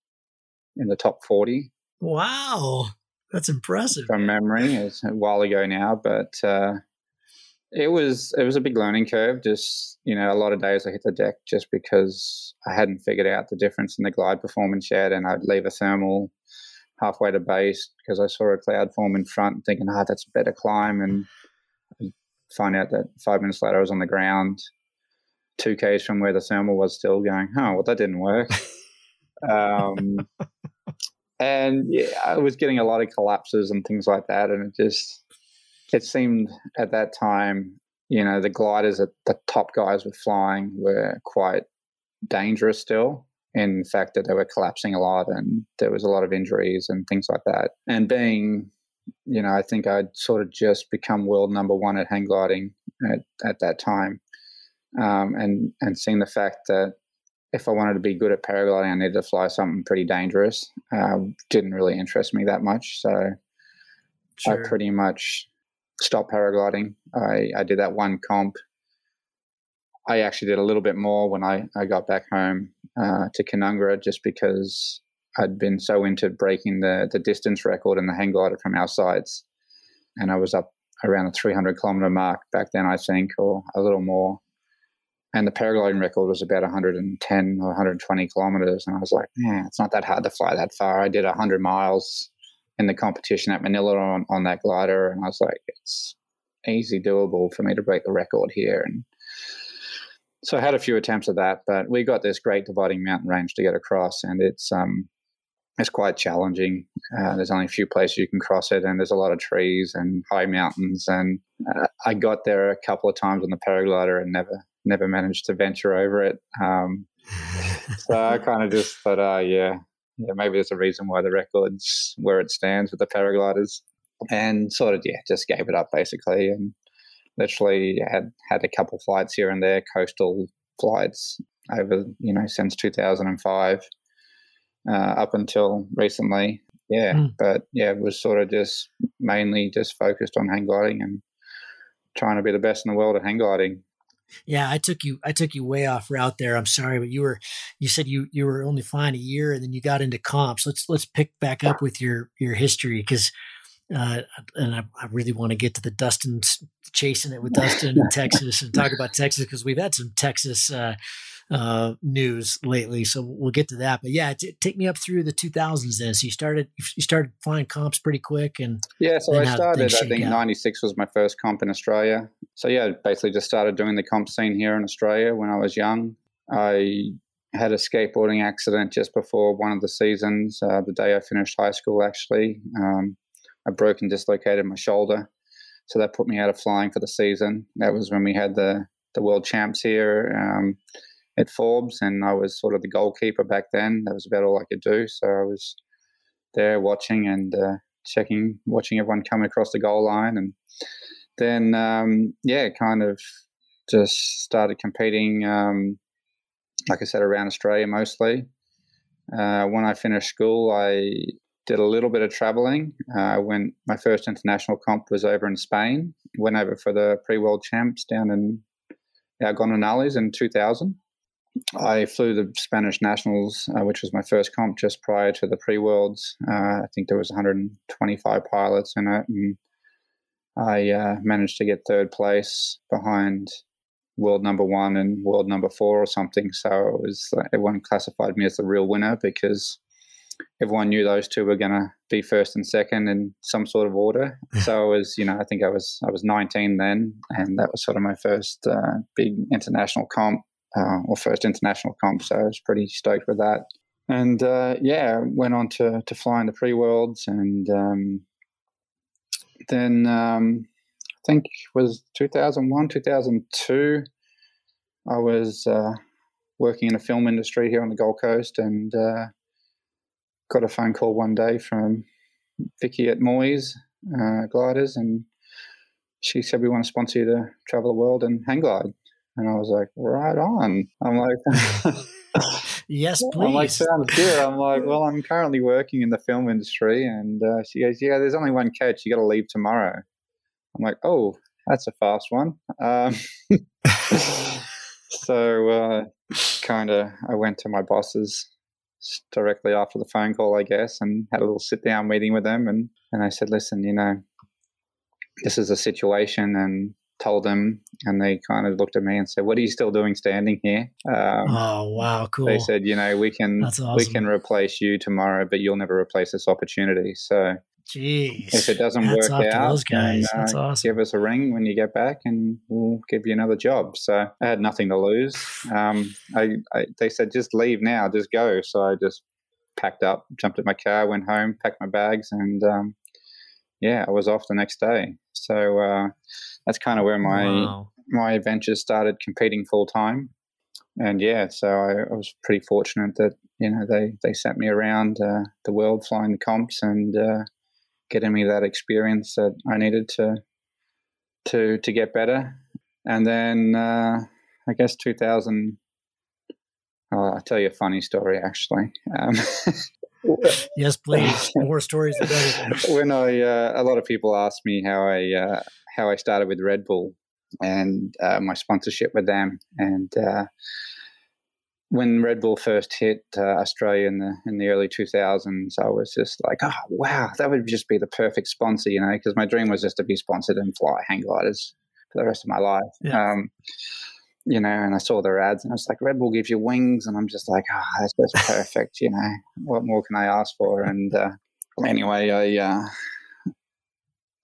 in the top forty. Wow, that's impressive. From memory, it's a while ago now, but uh, it was it was a big learning curve. Just you know, a lot of days I hit the deck just because I hadn't figured out the difference in the glide performance yet, and I'd leave a thermal halfway to base because I saw a cloud form in front, thinking, "Ah, oh, that's a better climb," and I'd find out that five minutes later I was on the ground, two k's from where the thermal was, still going, "Oh, well, that didn't work." *laughs* um, and yeah, I was getting a lot of collapses and things like that, and it just it seemed at that time, you know, the gliders that the top guys were flying were quite dangerous still. In the fact that they were collapsing a lot and there was a lot of injuries and things like that. And being, you know, I think I'd sort of just become world number one at hang gliding at, at that time. Um, and, and seeing the fact that if I wanted to be good at paragliding, I needed to fly something pretty dangerous. Uh, didn't really interest me that much. So sure. I pretty much stopped paragliding. I, I did that one comp. I actually did a little bit more when I, I got back home uh, to Canungra just because I'd been so into breaking the, the distance record and the hang glider from our sides. And I was up around the 300 kilometer mark back then, I think, or a little more. And the paragliding record was about 110 or 120 kilometers. And I was like, yeah, it's not that hard to fly that far. I did 100 miles in the competition at Manilla on, on that glider. And I was like, it's easy doable for me to break the record here. And so I had a few attempts at that, but we got this great dividing mountain range to get across. And it's, um, it's quite challenging. Uh, there's only a few places you can cross it, and there's a lot of trees and high mountains. And uh, I got there a couple of times on the paraglider and never never managed to venture over it. Um, *laughs* so I kind of just thought, oh yeah, yeah, maybe there's a reason why the record's where it stands with the paragliders, and sort of yeah, just gave it up basically, and literally had had a couple flights here and there, coastal flights over you know since 2005 uh, up until recently. Yeah, mm. but yeah, it was sort of just mainly just focused on hang gliding and trying to be the best in the world at hang gliding. Yeah, I took you I took you way off route there. I'm sorry, but you were you said you you were only flying a year and then you got into comps. Let's let's pick back up with your your history because uh, and I, I, really want to get to the Dustin chasing it with Dustin in Texas and talk about Texas because we've had some Texas uh, uh, news lately. So we'll get to that. But yeah, t- take me up through the 2000s then. So you started you started flying comps pretty quick, and yeah. So I started. I think '96 was my first comp in Australia. So yeah, basically just started doing the comp scene here in Australia when I was young. I had a skateboarding accident just before one of the seasons. Uh, the day I finished high school, actually, um, I broke and dislocated my shoulder. So that put me out of flying for the season. That was when we had the the world champs here. Um, at Forbes, and I was sort of the goalkeeper back then. That was about all I could do. So I was there watching and uh, checking, watching everyone come across the goal line, and then um, yeah, kind of just started competing. Um, like I said, around Australia mostly. Uh, when I finished school, I did a little bit of traveling. Uh, when my first international comp was over in Spain, went over for the pre-world champs down in Algodonales in 2000. I flew the Spanish Nationals, uh, which was my first comp just prior to the pre-worlds. Uh, I think there was 125 pilots in it, and I uh, managed to get third place behind world number one and world number four or something. So it was everyone classified me as the real winner because everyone knew those two were going to be first and second in some sort of order. *laughs* so I was, you know, I think I was I was 19 then, and that was sort of my first uh, big international comp uh, or first international comp. So I was pretty stoked with that. And uh, yeah, went on to to fly in the pre worlds, and um, then um, I think was 2001, 2002. I was uh, working in the film industry here on the Gold Coast, and uh, got a phone call one day from Vicky at Moyes uh, Gliders, and she said we want to sponsor you to travel the world and hang glide. And I was like, right on. I'm like, *laughs* yes, please. *laughs* I'm like, sounds good. I'm like, well, I'm currently working in the film industry. And uh, she goes, yeah, there's only one coach. You got to leave tomorrow. I'm like, oh, that's a fast one. Um, *laughs* so uh, kind of, I went to my bosses directly after the phone call, I guess, and had a little sit down meeting with them. And, and I said, listen, you know, this is a situation and told them, and they kind of looked at me and said, "What are you still doing standing here?" Um, oh wow, cool. They said, "You know, we can awesome. we can replace you tomorrow, but you'll never replace this opportunity." So. Jeez. If it doesn't work out, those guys. Uh, That's awesome. give us a ring when you get back, and we'll give you another job. So I had nothing to lose. Um, I, I, they said just leave now, just go. So I just packed up, jumped in my car, went home, packed my bags, and um, yeah, I was off the next day. So uh, that's kind of where my wow. my adventures started competing full time. And yeah, so I, I, was pretty fortunate that you know they they sent me around uh, the world flying the comps and uh, getting me that experience that I needed to to to get better. And then uh, I guess 2000. Oh, I'll tell you a funny story actually. Um, *laughs* *laughs* yes, please. More stories. *laughs* when I, uh, a lot of people ask me how I, uh, how I started with Red Bull and uh, my sponsorship with them, and uh, when Red Bull first hit uh, Australia in the in the early 2000s, I was just like, oh wow, that would just be the perfect sponsor, you know, because my dream was just to be sponsored and fly hang gliders for the rest of my life. Yeah. Um, you know, and I saw their ads and I was like, Red Bull gives you wings. And I'm just like, oh, that's perfect. you know, what more can I ask for? And uh, anyway, I, uh,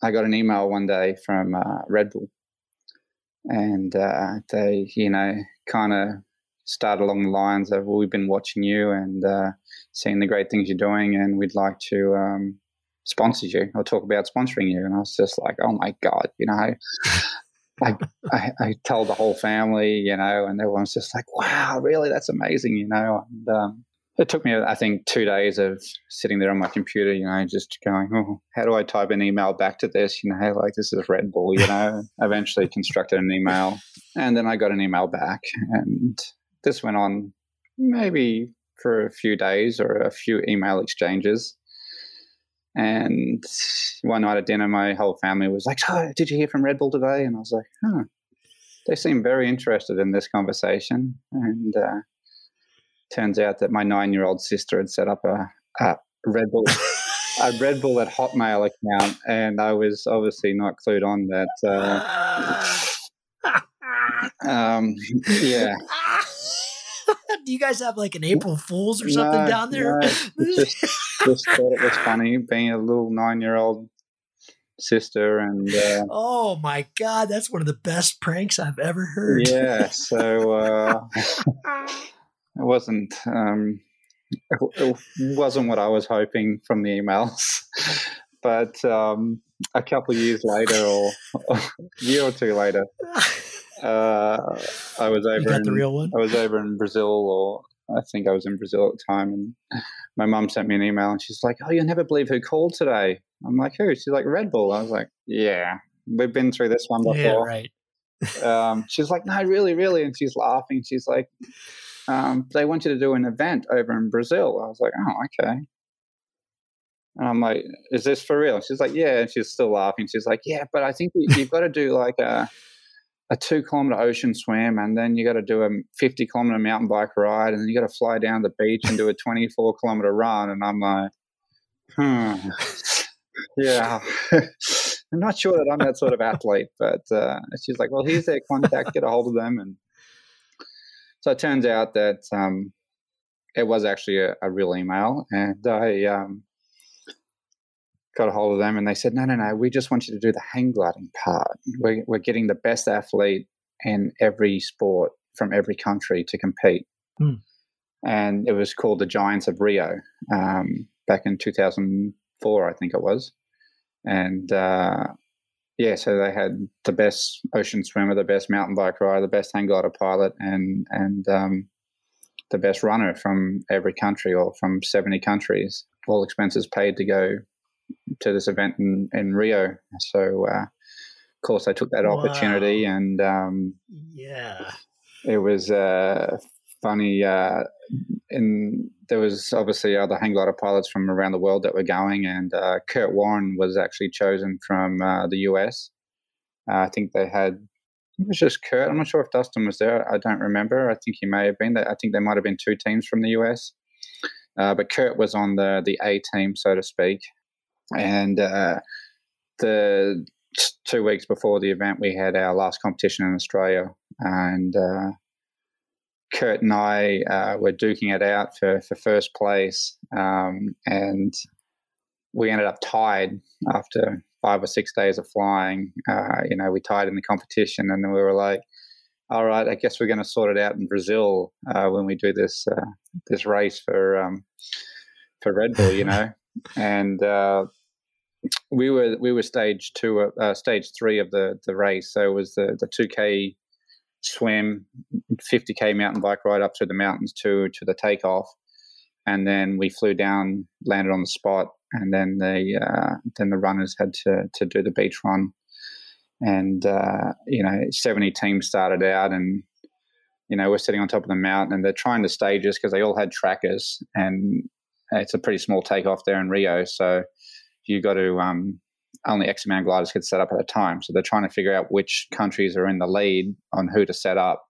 I got an email one day from uh, Red Bull and uh, they, you know, kind of started along the lines of, well, we've been watching you and uh, seeing the great things you're doing and we'd like to um, sponsor you or talk about sponsoring you. And I was just like, oh my God, you know, I, I, I told the whole family, you know, and everyone's just like, wow, really? That's amazing, you know. And um, it took me, I think, two days of sitting there on my computer, you know, just going, oh, how do I type an email back to this? You know, like this is Red Bull, you know. *laughs* Eventually constructed an email and then I got an email back. And this went on maybe for a few days or a few email exchanges. And one night at dinner, my whole family was like, "Oh, did you hear from Red Bull today?" And I was like, "Huh." They seem very interested in this conversation, and uh, turns out that my nine-year-old sister had set up a, a Red Bull. a *laughs* Red Bull at Hotmail account, and I was obviously not clued on that. Uh, *laughs* um, yeah, *laughs* Do you guys have like an April Fool's or something no, down there? No, *laughs* just, just thought it was funny being a little nine year old sister and uh, oh my god that's one of the best pranks i've ever heard. Yeah so uh, *laughs* it wasn't um, it wasn't what i was hoping from the emails. *laughs* But um, a couple of years later or a year or two later uh, I was over. You got in, the real one. I was over in Brazil, or I think I was in Brazil at the time, and *laughs* my mum sent me an email, and she's like, "Oh, you'll never believe who called today." I'm like, "Who?" She's like, "Red Bull." I was like, "Yeah, we've been through this one before." Yeah, right. *laughs* um, she's like, "No, really, really," and she's laughing. She's like, um, "They want you to do an event over in Brazil." I was like, "Oh, okay." And I'm like, "Is this for real?" She's like, "Yeah," and she's still laughing. She's like, "Yeah, but I think you've got to do like a." a two kilometer ocean swim, and then you got to do a 50 kilometer mountain bike ride, and then you got to fly down the beach and do a 24 kilometer run. And I'm like, hmm, *laughs* yeah. I'm not sure that I'm that sort of athlete, but uh, she's like, well, here's their contact, get a hold of them. And so it turns out that um, it was actually a, a, real email. And I um, got a hold of them and they said, no, no, no, we just want you to do the hang gliding part. We're, we're getting the best athlete in every sport from every country to compete. Hmm. And it was called the Giants of Rio um, back in 2004, I think it was. And uh, yeah, so they had the best ocean swimmer, the best mountain bike rider, the best hang glider pilot, and and um, the best runner from every country or from 70 countries, all expenses paid to go to this event in, in Rio. So, uh, of course, I took that wow. opportunity, and um, yeah, it was uh, funny. Uh, and there was obviously other hang glider pilots from around the world that were going, and uh, Curt Warren was actually chosen from uh, the US. Uh, I think they had it was just Curt. I'm not sure if Dustin was there. I don't remember. I think he may have been. I think there might have been two teams from the US, uh, but Curt was on the the A team, so to speak, and uh, the two weeks before the event, we had our last competition in Australia, and uh, Curt and I uh, were duking it out for, for first place, um, and we ended up tied after five or six days of flying. Uh, you know, we tied in the competition, and then we were like, "All right, I guess we're going to sort it out in Brazil uh, when we do this uh, this race for um, for Red Bull." You know, *laughs* and uh, we were we were stage two, uh, stage three of the the race. So it was the the two k swim, fifty k mountain bike ride up through the mountains to to the takeoff, and then we flew down, landed on the spot, and then the uh, then the runners had to to do the beach run, and uh, you know seventy teams started out and. You know, we're sitting on top of the mountain, and they're trying to stage us because they all had trackers, and it's a pretty small takeoff there in Rio, so you got to um, only X amount of gliders get set up at a time. So they're trying to figure out which countries are in the lead on who to set up.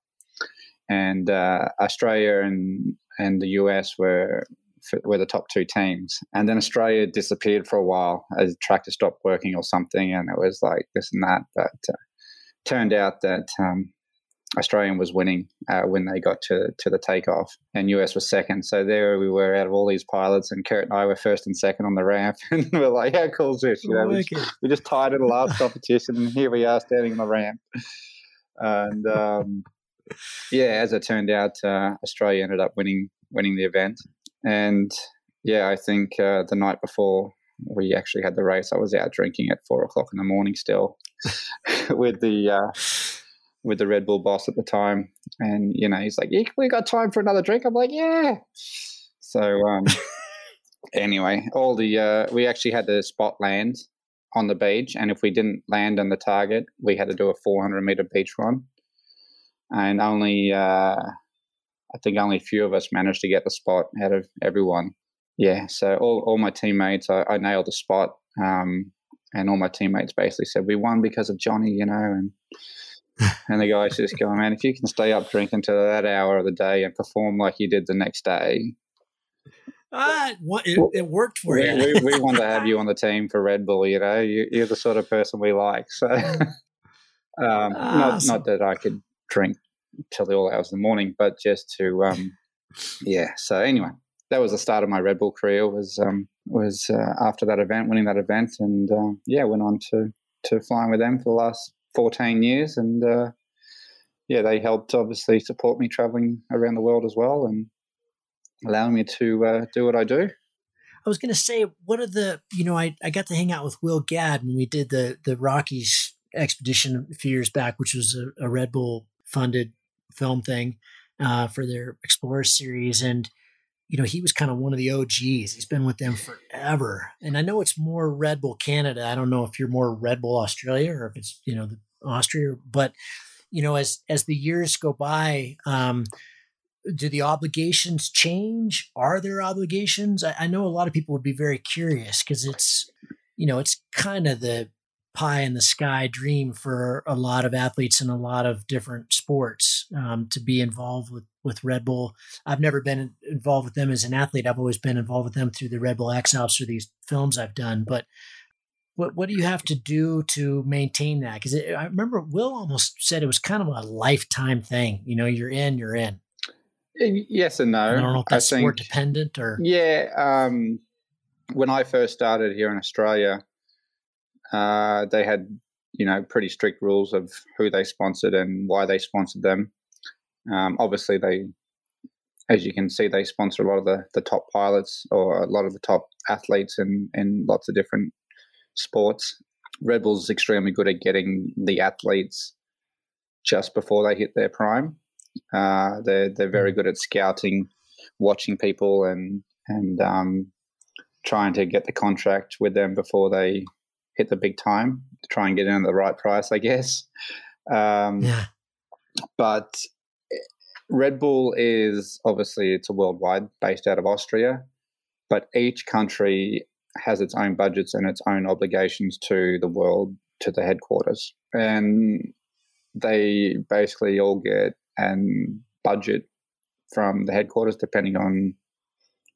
And uh, Australia and and the US were were the top two teams. And then Australia disappeared for a while as the tracker stopped working or something, and it was like this and that. But uh, turned out that um, Australian was winning uh, when they got to to the takeoff, and US was second. So there we were out of all these pilots, and Curt and I were first and second on the ramp, *laughs* and we are like, "How cool is this?" You know, we, we, just tied in the last competition, and here we are standing on the ramp. And um, yeah, as it turned out, uh, Australia ended up winning winning the event, and yeah, I think uh, the night before we actually had the race, I was out drinking at four o'clock in the morning still *laughs* with the uh, with the Red Bull boss at the time, and you know he's like, "Yeah, we got time for another drink." I'm like, "Yeah." So um, *laughs* anyway, all the uh, we actually had to spot land on the beach, and if we didn't land on the target, we had to do a 400 meter beach run, and only uh, I think only a few of us managed to get the spot out of everyone. Yeah, so all all my teammates, I, I nailed the spot. Um, and all my teammates basically said we won because of Johnny, you know, and and the guy's just going, man, if you can stay up drinking to that hour of the day and perform like you did the next day. Uh, it, it worked for we, you. we, we want to have you on the *laughs* team for Red Bull. You know, you, are the sort of person we like. So, *laughs* um, not not that I could drink till the all hours of the morning, but just to, um, yeah. So anyway, that was the start of my Red Bull career. Was um, was uh, after that event, winning that event, and uh, yeah, went on to to flying with them for the last 14 years, and uh, yeah, they helped obviously support me traveling around the world as well, and allowing me to uh, do what I do. I was going to say, what are the you know I, I got to hang out with Will Gadd when we did the the Rockies expedition a few years back, which was a, a Red Bull funded film thing uh, for their Explorer series, and you know, he was kind of one of the OGs. He's been with them forever. And I know it's more Red Bull Canada. I don't know if you're more Red Bull Australia or if it's, you know, the Austria, but you know, as as the years go by, um, do the obligations change? Are there obligations? I, I know a lot of people would be very curious because it's, you know, it's kind of the pie in the sky dream for a lot of athletes in a lot of different sports um, to be involved with with Red Bull. I've never been involved with them as an athlete. I've always been involved with them through the Red Bull X Alps or these films I've done. But what what do you have to do to maintain that? Because I remember Will almost said it was kind of a lifetime thing. You know, you're in, you're in. Yes and no. I don't know if that's sport dependent or. Yeah, um, when I first started here in Australia, uh, they had you know pretty strict rules of who they sponsored and why they sponsored them. Um, obviously, they, as you can see, they sponsor a lot of the, the top pilots or a lot of the top athletes in, in lots of different sports. Red Bull's extremely good at getting the athletes just before they hit their prime. Uh, they're they're very good at scouting, watching people, and and um, trying to get the contract with them before they hit the big time to try and get in at the right price, I guess. Um, yeah. But Red Bull is obviously it's a worldwide based out of Austria, but each country has its own budgets and its own obligations to the world to the headquarters, and they basically all get an budget from the headquarters depending on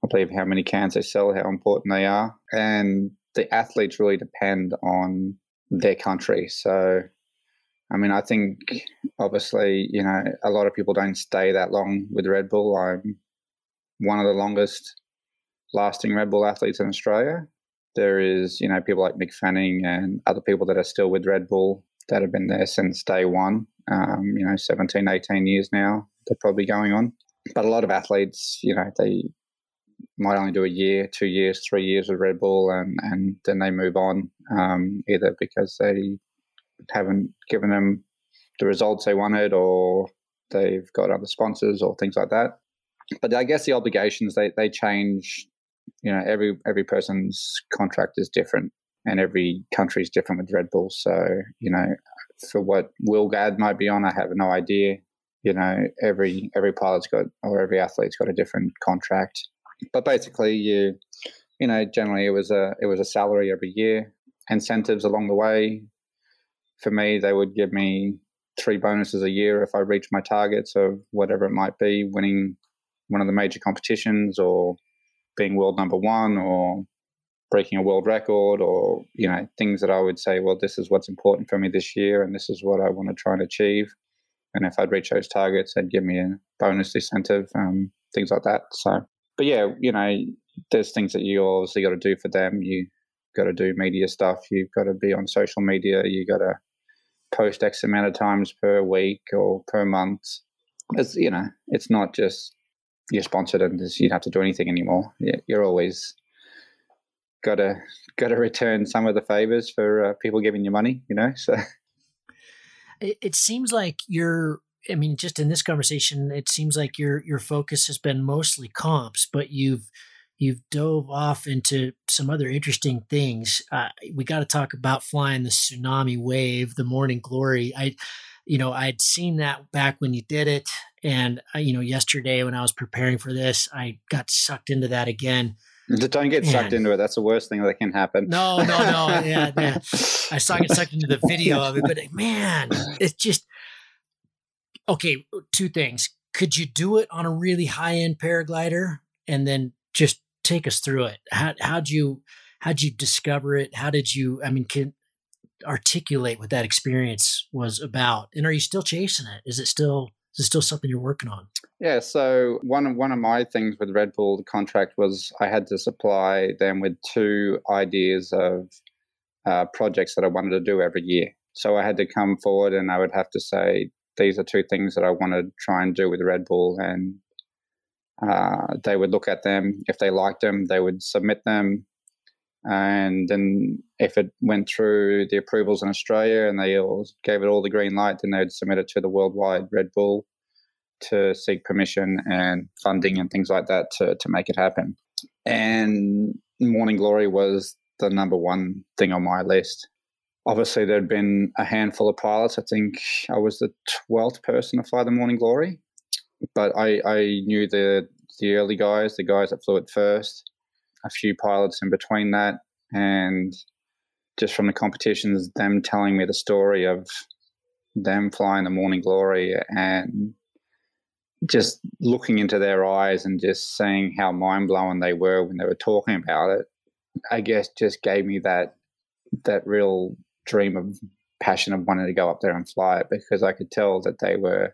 I believe how many cans they sell, how important they are, and the athletes really depend on their country. So I mean, I think obviously, you know, a lot of people don't stay that long with Red Bull. I'm one of the longest lasting Red Bull athletes in Australia. There is, you know, people like Mick Fanning and other people that are still with Red Bull that have been there since day one, um, you know, 17, 18 years now, they're probably going on. But a lot of athletes, you know, they might only do a year, two years, three years with Red Bull and, and then they move on, um, either because they haven't given them the results they wanted or they've got other sponsors or things like that. But I guess the obligations they, they change. You know, every every person's contract is different, and every country is different with Red Bull. So you know, for what Will Gadd might be on, I have no idea. You know, every every pilot's got or every athlete's got a different contract. But basically, you you know, generally it was a it was a salary every year, incentives along the way. For me, they would give me three bonuses a year if I reached my targets of whatever it might be, winning one of the major competitions or being world number one or breaking a world record or you know things that I would say, well, this is what's important for me this year, and this is what I want to try and achieve. And if I'd reach those targets, they'd give me a bonus incentive, um, things like that. So, but yeah, you know, there's things that you obviously got to do for them. You got to do media stuff. You've got to be on social media. You got to post X amount of times per week or per month. It's you know, it's not just you're sponsored and you don't have to do anything anymore. You're always got to got to return some of the favors for uh, people giving you money. You know, so it, it seems like you're. I mean, just in this conversation, it seems like your your focus has been mostly comps, but you've you've dove off into some other interesting things. Uh, we got to talk about flying the tsunami wave, the morning glory. I, you know, I'd seen that back when you did it, and uh, you know, yesterday when I was preparing for this, I got sucked into that again. Don't get Man. sucked into it. That's the worst thing that can happen. No, no, no. yeah, yeah. I saw get sucked into the video of it, but man, it's just okay. Two things: could you do it on a really high end paraglider, and then just take us through it. How how'd you how'd you discover it? How did you? I mean, can articulate what that experience was about? And are you still chasing it? Is it still is it still something you're working on? Yeah. So one of one of my things with Red Bull, the contract was I had to supply them with two ideas of uh, projects that I wanted to do every year. So I had to come forward and I would have to say these are two things that I want to try and do with Red Bull, and uh, they would look at them. If they liked them, they would submit them. And then if it went through the approvals in Australia and they all gave it all the green light, then they would submit it to the worldwide Red Bull to seek permission and funding and things like that to, to make it happen. And Morning Glory was the number one thing on my list. Obviously, there'd been a handful of pilots. I think I was the 12th person to fly the Morning Glory but I, I knew the the early guys, the guys that flew it first, a few pilots in between that, and just from the competitions, them telling me the story of them flying the Morning Glory and just looking into their eyes and just seeing how mind blowing they were when they were talking about it, I guess just gave me that that real dream of passion of wanting to go up there and fly it because I could tell that they were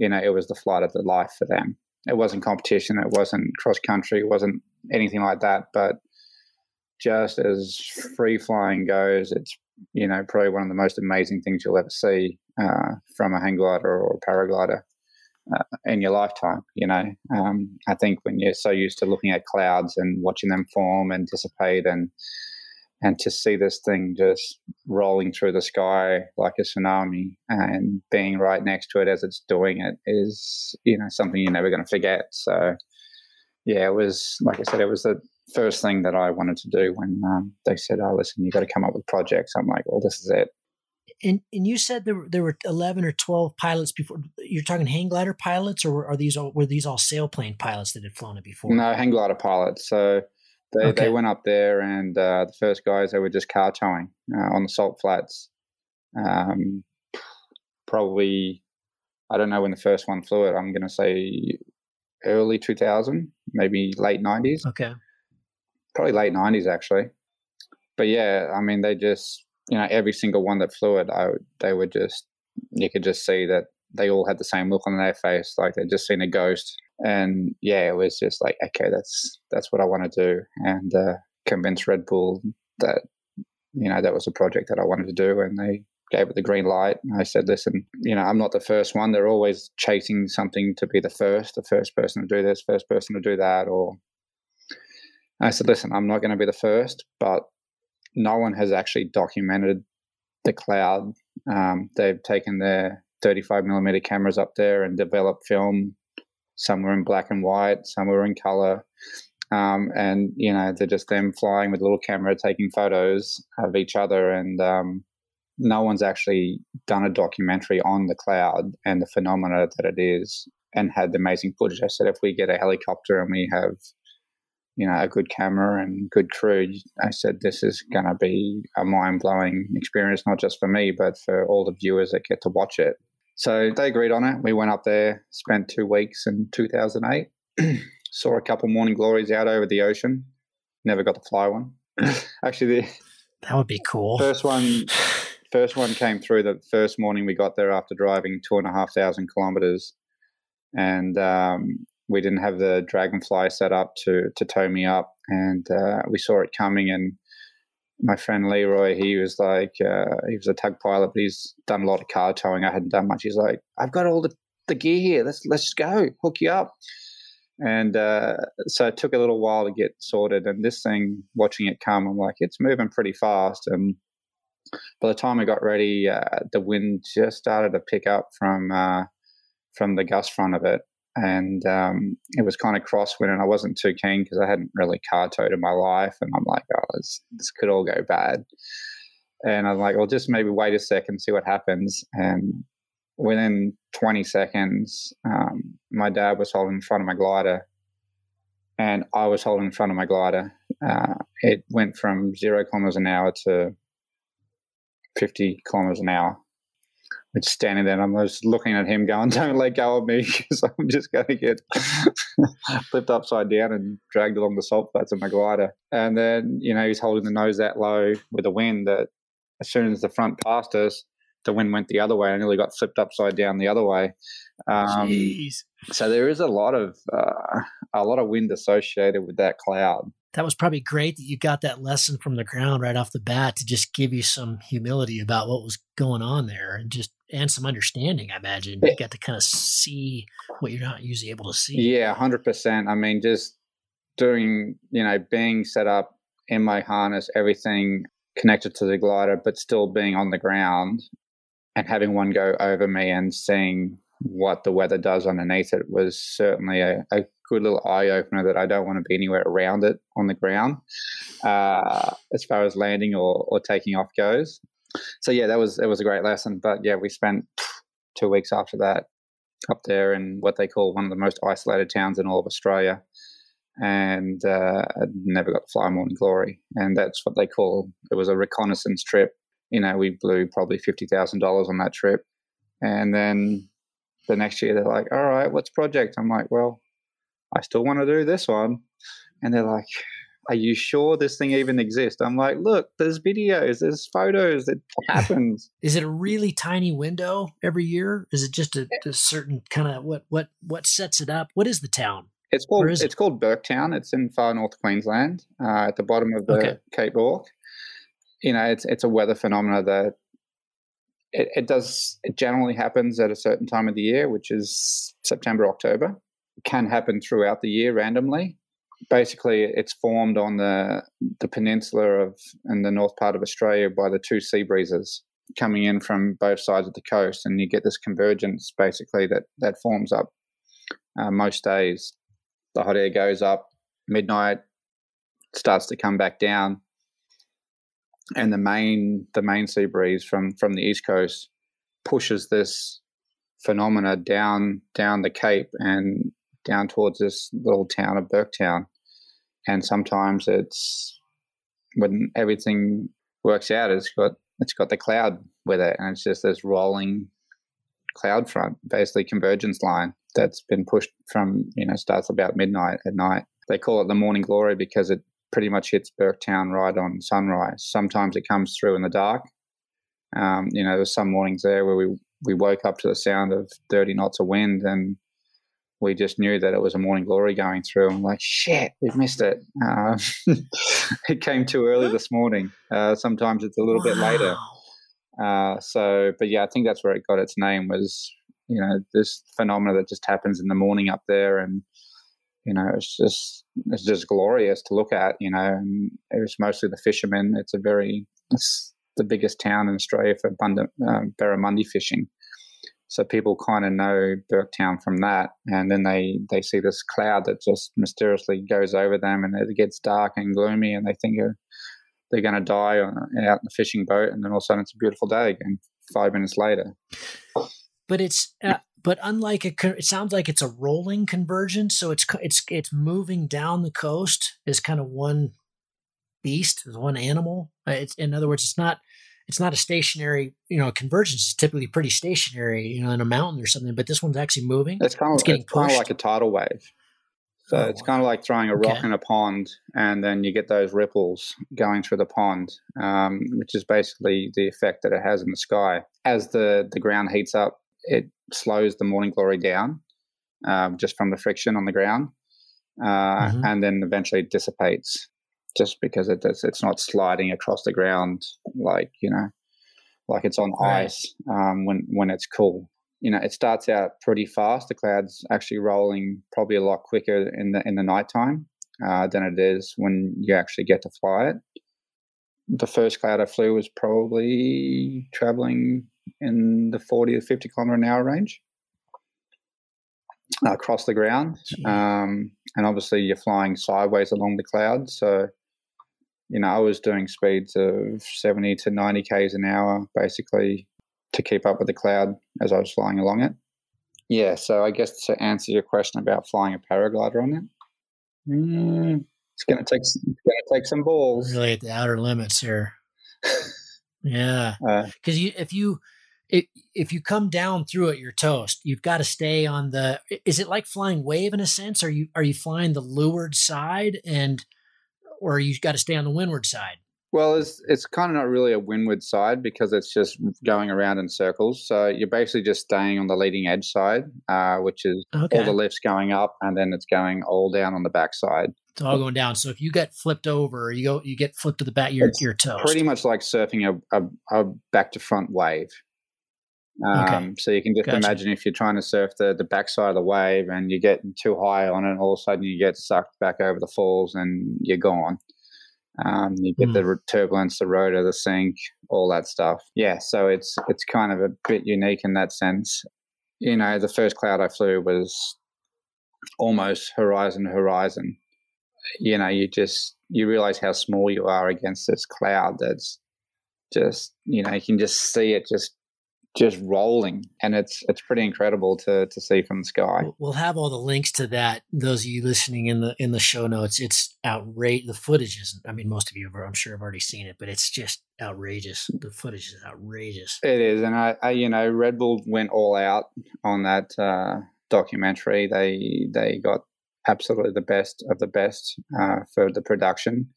you know, it was the flight of the life for them. It wasn't competition, it wasn't cross country, it wasn't anything like that. But just as free flying goes, it's you know probably one of the most amazing things you'll ever see uh, from a hang glider or a paraglider uh, in your lifetime. You know, um, I think when you're so used to looking at clouds and watching them form and dissipate and and to see this thing just rolling through the sky like a tsunami and being right next to it as it's doing it is you know something you're never going to forget. So yeah it was like i said it was the first thing that i wanted to do when um, they said oh listen you've got to come up with projects. I'm like well this is it. And and you said there were, there were 11 or 12 pilots before you're talking hang glider pilots or are these all were these all sailplane pilots that had flown it before? No hang glider pilots. So they okay. they went up there, and uh, the first guys they were just car towing uh, on the salt flats. Um, probably, I don't know when the first one flew it. I'm going to say early 2000, maybe late 90s. Okay. Probably late 90s actually. But yeah, I mean, they just you know every single one that flew it, I, they were just you could just see that they all had the same look on their face, like they'd just seen a ghost and yeah, it was just like, okay, that's that's what I want to do, and uh, convince Red Bull that you know that was a project that I wanted to do, and they gave it the green light. I said, listen, you know, I'm not the first one. They're always chasing something to be the first, the first person to do this, first person to do that, or I said, listen, I'm not going to be the first, but no one has actually documented the cloud. Um, they've taken their 35 millimeter cameras up there and developed film some were in black and white, some were in color. Um, and you know they're just them flying with a little camera taking photos of each other and um, no one's actually done a documentary on the cloud and the phenomena that it is and had the amazing footage i said if we get a helicopter and we have you know a good camera and good crew, I said this is going to be a mind blowing experience, not just for me, but for all the viewers that get to watch it. So they agreed on it. We went up there, spent two weeks in 2008, *clears throat* saw a couple morning glories out over the ocean. Never got to fly one. *clears throat* Actually, the that would be cool. First one, *sighs* first one came through the first morning we got there after driving two and a half thousand kilometers, and um, we didn't have the Dragonfly set up to to tow me up, and uh, we saw it coming. And my friend Leroy, he was like, uh, he was a tug pilot, but he's done a lot of car towing. I hadn't done much. He's like, I've got all the, the gear here. Let's let's just go, hook you up. And uh, so it took a little while to get sorted. And this thing, watching it come, I'm like, it's moving pretty fast. And by the time I got ready, uh, the wind just started to pick up from uh, from the gust front of it, and um, it was kind of crosswind. And I wasn't too keen because I hadn't really car towed in my life, and I'm like, oh, this, this could all go bad. And I'm like, well, just maybe wait a second, see what happens. And within 20 seconds, um, my dad was holding in front of my glider, and I was holding in front of my glider. Uh, it went from zero kilometers an hour to 50 kilometers an hour. Just standing there, and I'm just looking at him, going, *laughs* "Don't let go of me, because I'm just going to get *laughs* flipped upside down and dragged along the salt flats of my glider." And then, you know, he's holding the nose that low with the wind that as soon as the front passed us, the wind went the other way. I nearly got flipped upside down the other way. Um, Jeez. So there is a lot of uh, a lot of wind associated with that cloud that was probably great that you got that lesson from the ground right off the bat to just give you some humility about what was going on there and just and some understanding i imagine. You got to kind of see what you're not usually able to see. Yeah 100% i mean just doing you know being set up in my harness everything connected to the glider but still being on the ground and having one go over me and seeing what the weather does underneath it was certainly a, a good little eye opener that I don't want to be anywhere around it on the ground uh, as far as landing or, or taking off goes. So yeah, that was it was a great lesson. But yeah, we spent two weeks after that up there in what they call one of the most isolated towns in all of Australia, and uh, never got to fly Morning Glory. And that's what they call it was a reconnaissance trip. You know, we blew probably fifty thousand dollars on that trip, and then the next year they're like, "All right, what's project?" I'm like, "Well, I still want to do this one. And they're like, Are you sure this thing even exists? I'm like, Look, there's videos, there's photos, it *laughs* happens. Is it a really tiny window every year? Is it just a, a certain kind of what what what sets it up? What is the town? It's called it's it? called Burketown. It's in far north Queensland, uh, at the bottom of the okay. Cape York. You know, it's it's a weather phenomena that it, it does it generally happens at a certain time of the year, which is September October It can happen throughout the year randomly. Basically, it's formed on the the peninsula of in the north part of Australia by the two sea breezes coming in from both sides of the coast, and you get this convergence basically that that forms up uh, most days. The hot air goes up midnight, starts to come back down, and the main the main sea breeze from from the east coast pushes this phenomena down down the cape and down towards this little town of Burketown. And sometimes it's when everything works out, it's got it's got the cloud with it, and it's just this rolling cloud front, basically convergence line that's been pushed from you know starts about midnight at night. They call it the morning glory because it pretty much hits Burketown right on sunrise. Sometimes it comes through in the dark. Um, you know, there's some mornings there where we we woke up to the sound of 30 knots of wind and we just knew that it was a morning glory going through. I'm like, shit, we've missed it. Uh, *laughs* it came too early this morning. Uh, sometimes it's a little wow. bit later. Uh, so, but yeah, I think that's where it got its name was, you know, this phenomena that just happens in the morning up there. And, you know, it's just, it's just glorious to look at, you know, and it was mostly the fishermen. It's a very, it's the biggest town in Australia for abundant um, barramundi fishing. So people kind of know Burketown from that, and then they they see this cloud that just mysteriously goes over them, and it gets dark and gloomy, and they think they're going to die on, out in the fishing boat, and then all of a sudden it's a beautiful day again. Five minutes later, but it's uh, but unlike a, it sounds like it's a rolling convergence. So it's it's it's moving down the coast as kind of one beast, as one animal. Uh, it's in other words, it's not it's not a stationary. You know, convergence is typically pretty stationary. You know, in a mountain or something, but this one's actually moving. It's kind of it's, it's kind of like a tidal wave. So oh, it's kind of like throwing a okay. rock in a pond, and then you get those ripples going through the pond, um, which is basically the effect that it has in the sky. As the, the ground heats up, it slows the morning glory down um, just from the friction on the ground, uh, mm-hmm. and then eventually it dissipates just because it does, it's not sliding across the ground like you know like it's on right. ice um, when when it's cool you know, it starts out pretty fast. The cloud's actually rolling probably a lot quicker in the in the nighttime uh, than it is when you actually get to fly it. The first cloud I flew was probably traveling in the 40 to 50 kilometer an hour range across the ground. Um, and obviously, you're flying sideways along the cloud. So, you know, I was doing speeds of 70 to 90 Ks an hour, basically to keep up with the cloud as I was flying along it. Yeah, so I guess to answer your question about flying a paraglider on it, mm, it's going to take it's going to take some balls. Really at the outer limits here. *laughs* yeah, because uh, you if you if, if you come down through it, you're toast. You've got to stay on the. Is it like flying wave in a sense? Are you are you flying the leeward side and, or you got to stay on the windward side? Well, it's it's kind of not really a windward side because it's just going around in circles. So you're basically just staying on the leading edge side, uh, which is okay. all the lifts going up, and then it's going all down on the back side. It's all going down. So if you get flipped over, you go, you get flipped to the back, you're, you're toast. Pretty much like surfing a, a, a back to front wave. Um, okay. So you can just gotcha. imagine if you're trying to surf the, the backside of the wave and you're getting too high on it, all of a sudden you get sucked back over the falls and you're gone. Um, you get mm. the turbulence, the rotor, the sink, all that stuff. Yeah, so it's it's kind of a bit unique in that sense. You know, the first cloud I flew was almost horizon to horizon. You know, you just you realize how small you are against this cloud that's just you know you can just see it just just rolling and it's it's pretty incredible to to see from the sky. We'll have all the links to that those of you listening in the in the show notes. It's outrageous the footage is i mean most of you have i'm sure have already seen it but it's just outrageous. The footage is outrageous. It is and i, I you know red bull went all out on that uh, documentary. They they got absolutely the best of the best uh, for the production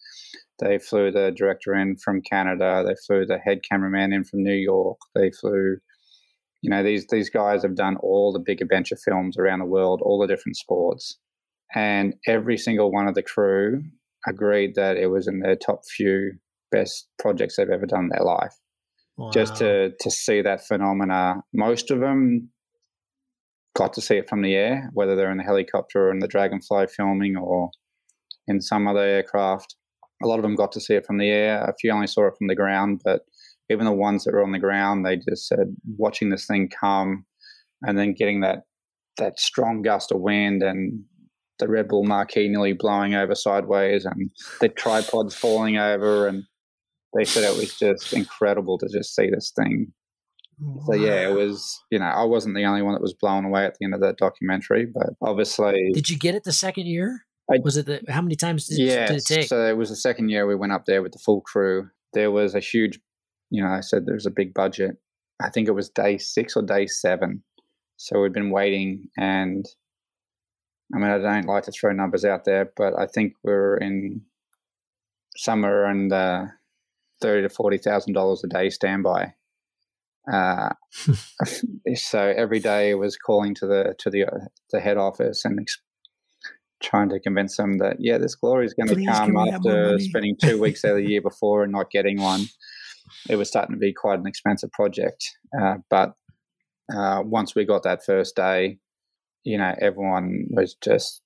they flew the director in from Canada. They flew the head cameraman in from New York. They flew, you know, these these guys have done all the big adventure films around the world, all the different sports, and every single one of the crew agreed that it was in their top few best projects they've ever done in their life. Wow. Just to to see that phenomena, most of them got to see it from the air, whether they're in the helicopter or in the Dragonfly filming or in some other aircraft a lot of them got to see it from the air. A few only saw it from the ground, but even the ones that were on the ground, they just said watching this thing come and then getting that that strong gust of wind and the Red Bull marquee nearly blowing over sideways and the tripods falling over and they said it was just incredible to just see this thing. Wow. So yeah, it was. You know, I wasn't the only one that was blown away at the end of that documentary, but obviously, did you get it the second year? I, was it the, how many times did, yeah, did it take? So it was the second year we went up there with the full crew. There was a huge, you know, I said there was a big budget. I think it was day six or day seven. So we'd been waiting, and I mean, I don't like to throw numbers out there, but I think we are in somewhere in the uh, thirty to forty thousand dollars a day standby. Uh, *laughs* so every day was calling to the to the uh, the head office and trying to convince them that yeah, this glory is going to come after spending two weeks out of the year *laughs* before and not getting one. It was starting to be quite an expensive project, uh, but uh, once we got that first day, you know, everyone was just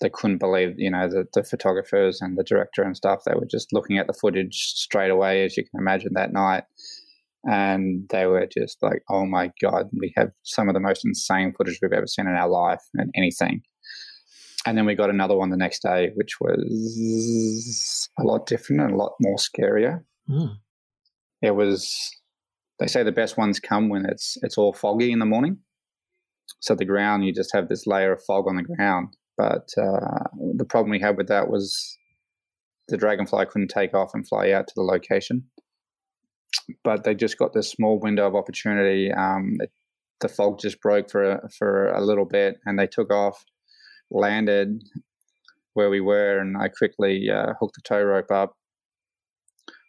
they couldn't believe, you know, the, the photographers and the director and stuff. They were just looking at the footage straight away, as you can imagine, that night. And they were just like, oh my God, we have some of the most insane footage we've ever seen in our life and anything and then we got another one the next day, which was a lot different and a lot more scarier. Mm. It was. They say the best ones come when it's it's all foggy in the morning. So the ground, you just have this layer of fog on the ground. But uh, the problem we had with that was the dragonfly couldn't take off and fly out to the location. But they just got this small window of opportunity. Um, it, the fog just broke for a, for a little bit, and they took off, landed where we were, and I quickly uh, hooked the tow rope up.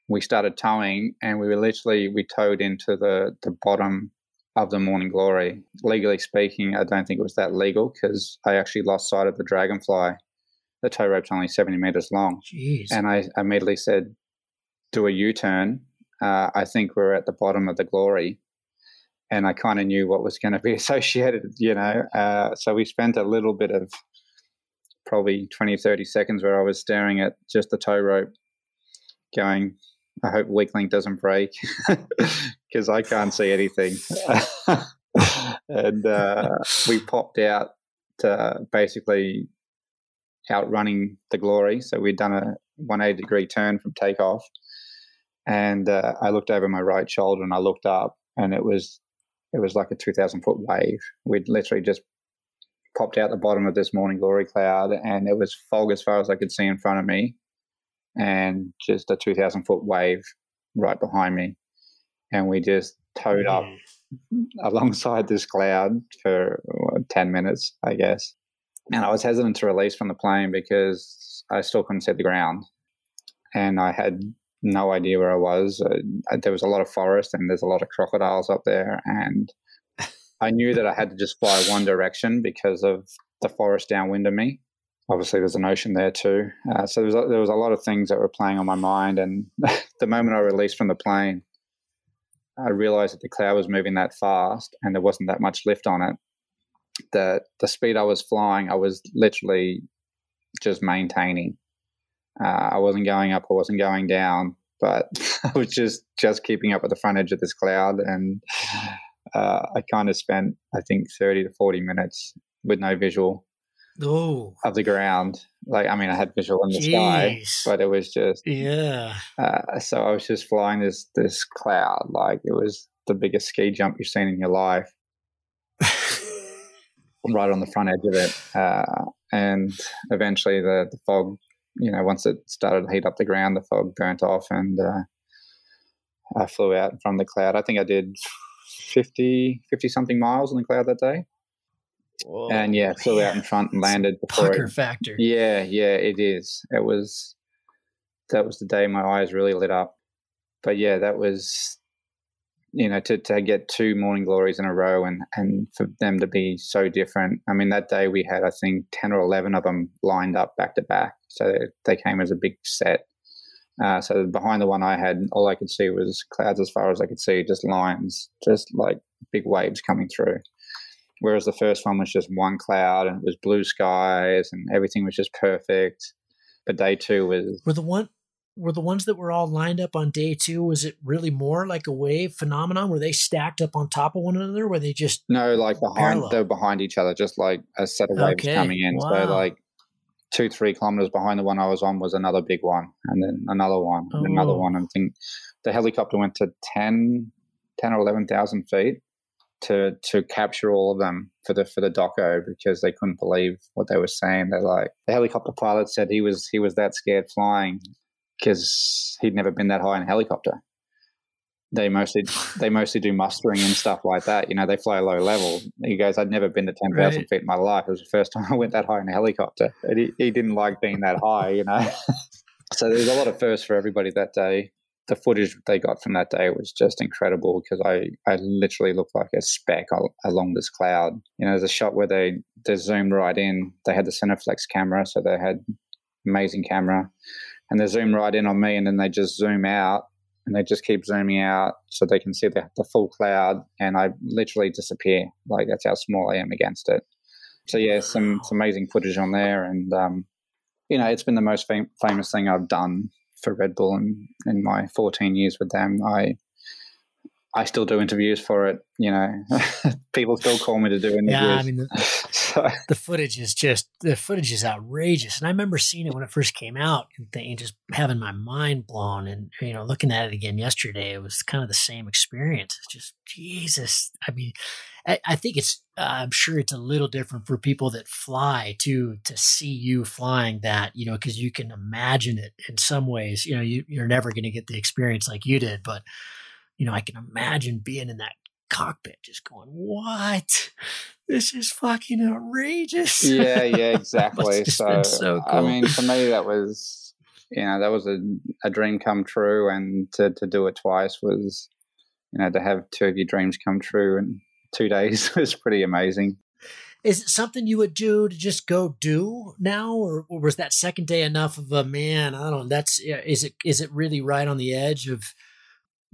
We started towing, and we were literally we towed into the the bottom of the Morning Glory. Legally speaking, I don't think it was that legal because I actually lost sight of the dragonfly the tow rope's only 70 meters long. Jeez. And I immediately said, do a U turn. Uh, I think we're at the bottom of the glory. And I kind of knew what was going to be *laughs* associated, you know. Uh, so we spent a little bit of probably 20, 30 seconds where I was staring at just the tow rope going, I hope weak link doesn't break *laughs* because I can't see anything. *laughs* and uh, we popped out to basically outrunning the glory. So we'd done a 180 degree turn from takeoff. And uh, I looked over my right shoulder and I looked up and it was it was like a 2,000 foot wave. We'd literally just popped out the bottom of this morning glory cloud and it was fog as far as I could see in front of me and just a 2,000 foot wave right behind me. And we just towed up alongside this cloud for 10 minutes, I guess. And I was hesitant to release from the plane because I still couldn't see the ground. And I had no idea where I was. Uh, there was a lot of forest and there's a lot of crocodiles up there. And I knew that I had to just fly one direction because of the forest downwind of me. Obviously, there's an ocean there too. Uh, so there was, a, there was a lot of things that were playing on my mind. And *laughs* the moment I released from the plane, I realized that the cloud was moving that fast and there wasn't that much lift on it the the speed I was flying, I was literally just maintaining. Uh, I wasn't going up, I wasn't going down, but *laughs* I was just just keeping up with the front edge of this cloud, and uh, I kind of spent I think thirty to forty minutes with no visual oh. of the ground. Like I mean, I had visual in the Jeez. sky, but it was just yeah. Uh, so I was just flying this this cloud like it was the biggest ski jump you've seen in your life *laughs* right on the front edge of it. Uh, and eventually the, the fog, you know, once it started to heat up the ground, the fog burnt off and uh, I flew out from the cloud. I think I did 50, 50 something miles in the cloud that day. Whoa, and yeah, flew out in front and landed before pucker it, factor. Yeah, yeah, it is. It was that was the day my eyes really lit up. But yeah, that was you know, to, to get two morning glories in a row and, and for them to be so different. I mean, that day we had, I think, 10 or 11 of them lined up back to back. So they came as a big set. Uh, so behind the one I had, all I could see was clouds as far as I could see, just lines, just like big waves coming through. Whereas the first one was just one cloud and it was blue skies and everything was just perfect. But day two was. Were the one were the ones that were all lined up on day two was it really more like a wave phenomenon were they stacked up on top of one another were they just no like behind they're behind each other just like a set of waves okay. coming in wow. so like two three kilometers behind the one i was on was another big one and then another one and oh. another one and I think the helicopter went to 10 10 or 11,000 feet to to capture all of them for the for the doco because they couldn't believe what they were saying. They're like the helicopter pilot said he was he was that scared flying because he'd never been that high in a helicopter. They mostly *laughs* they mostly do mustering and stuff like that. You know, they fly low level. He goes, "I'd never been to ten thousand right. feet in my life. It was the first *laughs* time I went that high in a helicopter." And he, he didn't like being that high, you know. *laughs* so there's a lot of firsts for everybody that day. The footage they got from that day was just incredible because I, I literally looked like a speck along this cloud. You know, there's a shot where they they zoomed right in. They had the Cineflex camera, so they had amazing camera and they zoom right in on me and then they just zoom out and they just keep zooming out so they can see the, the full cloud and I literally disappear. Like that's how small I am against it. So yeah, some, some amazing footage on there and um, you know it's been the most fam- famous thing I've done for Red Bull in, in my 14 years with them. I I still do interviews for it. You know, *laughs* people still call me to do interviews. Yeah, I mean, the, *laughs* so. the, footage is just the footage is outrageous, and I remember seeing it when it first came out and just having my mind blown, and you know, looking at it again yesterday, it was kind of the same experience. It's just Jesus. I mean, I, I think it's. Uh, I'm sure it's a little different for people that fly to to see you flying that, you know, because you can imagine it in some ways. You know, you, you're never going to get the experience like you did, but you know, I can imagine being in that cockpit just going, what? This is fucking outrageous. Yeah, yeah, *laughs* exactly. so, so cool. I mean, for me, that was, you know, that was a, a dream come true. And to, to do it twice was, you know, to have two of your dreams come true in two days *laughs* was pretty amazing. Is it something you would do to just go do now, or, or was that second day enough of a man? I don't know. That's is it. Is it really right on the edge of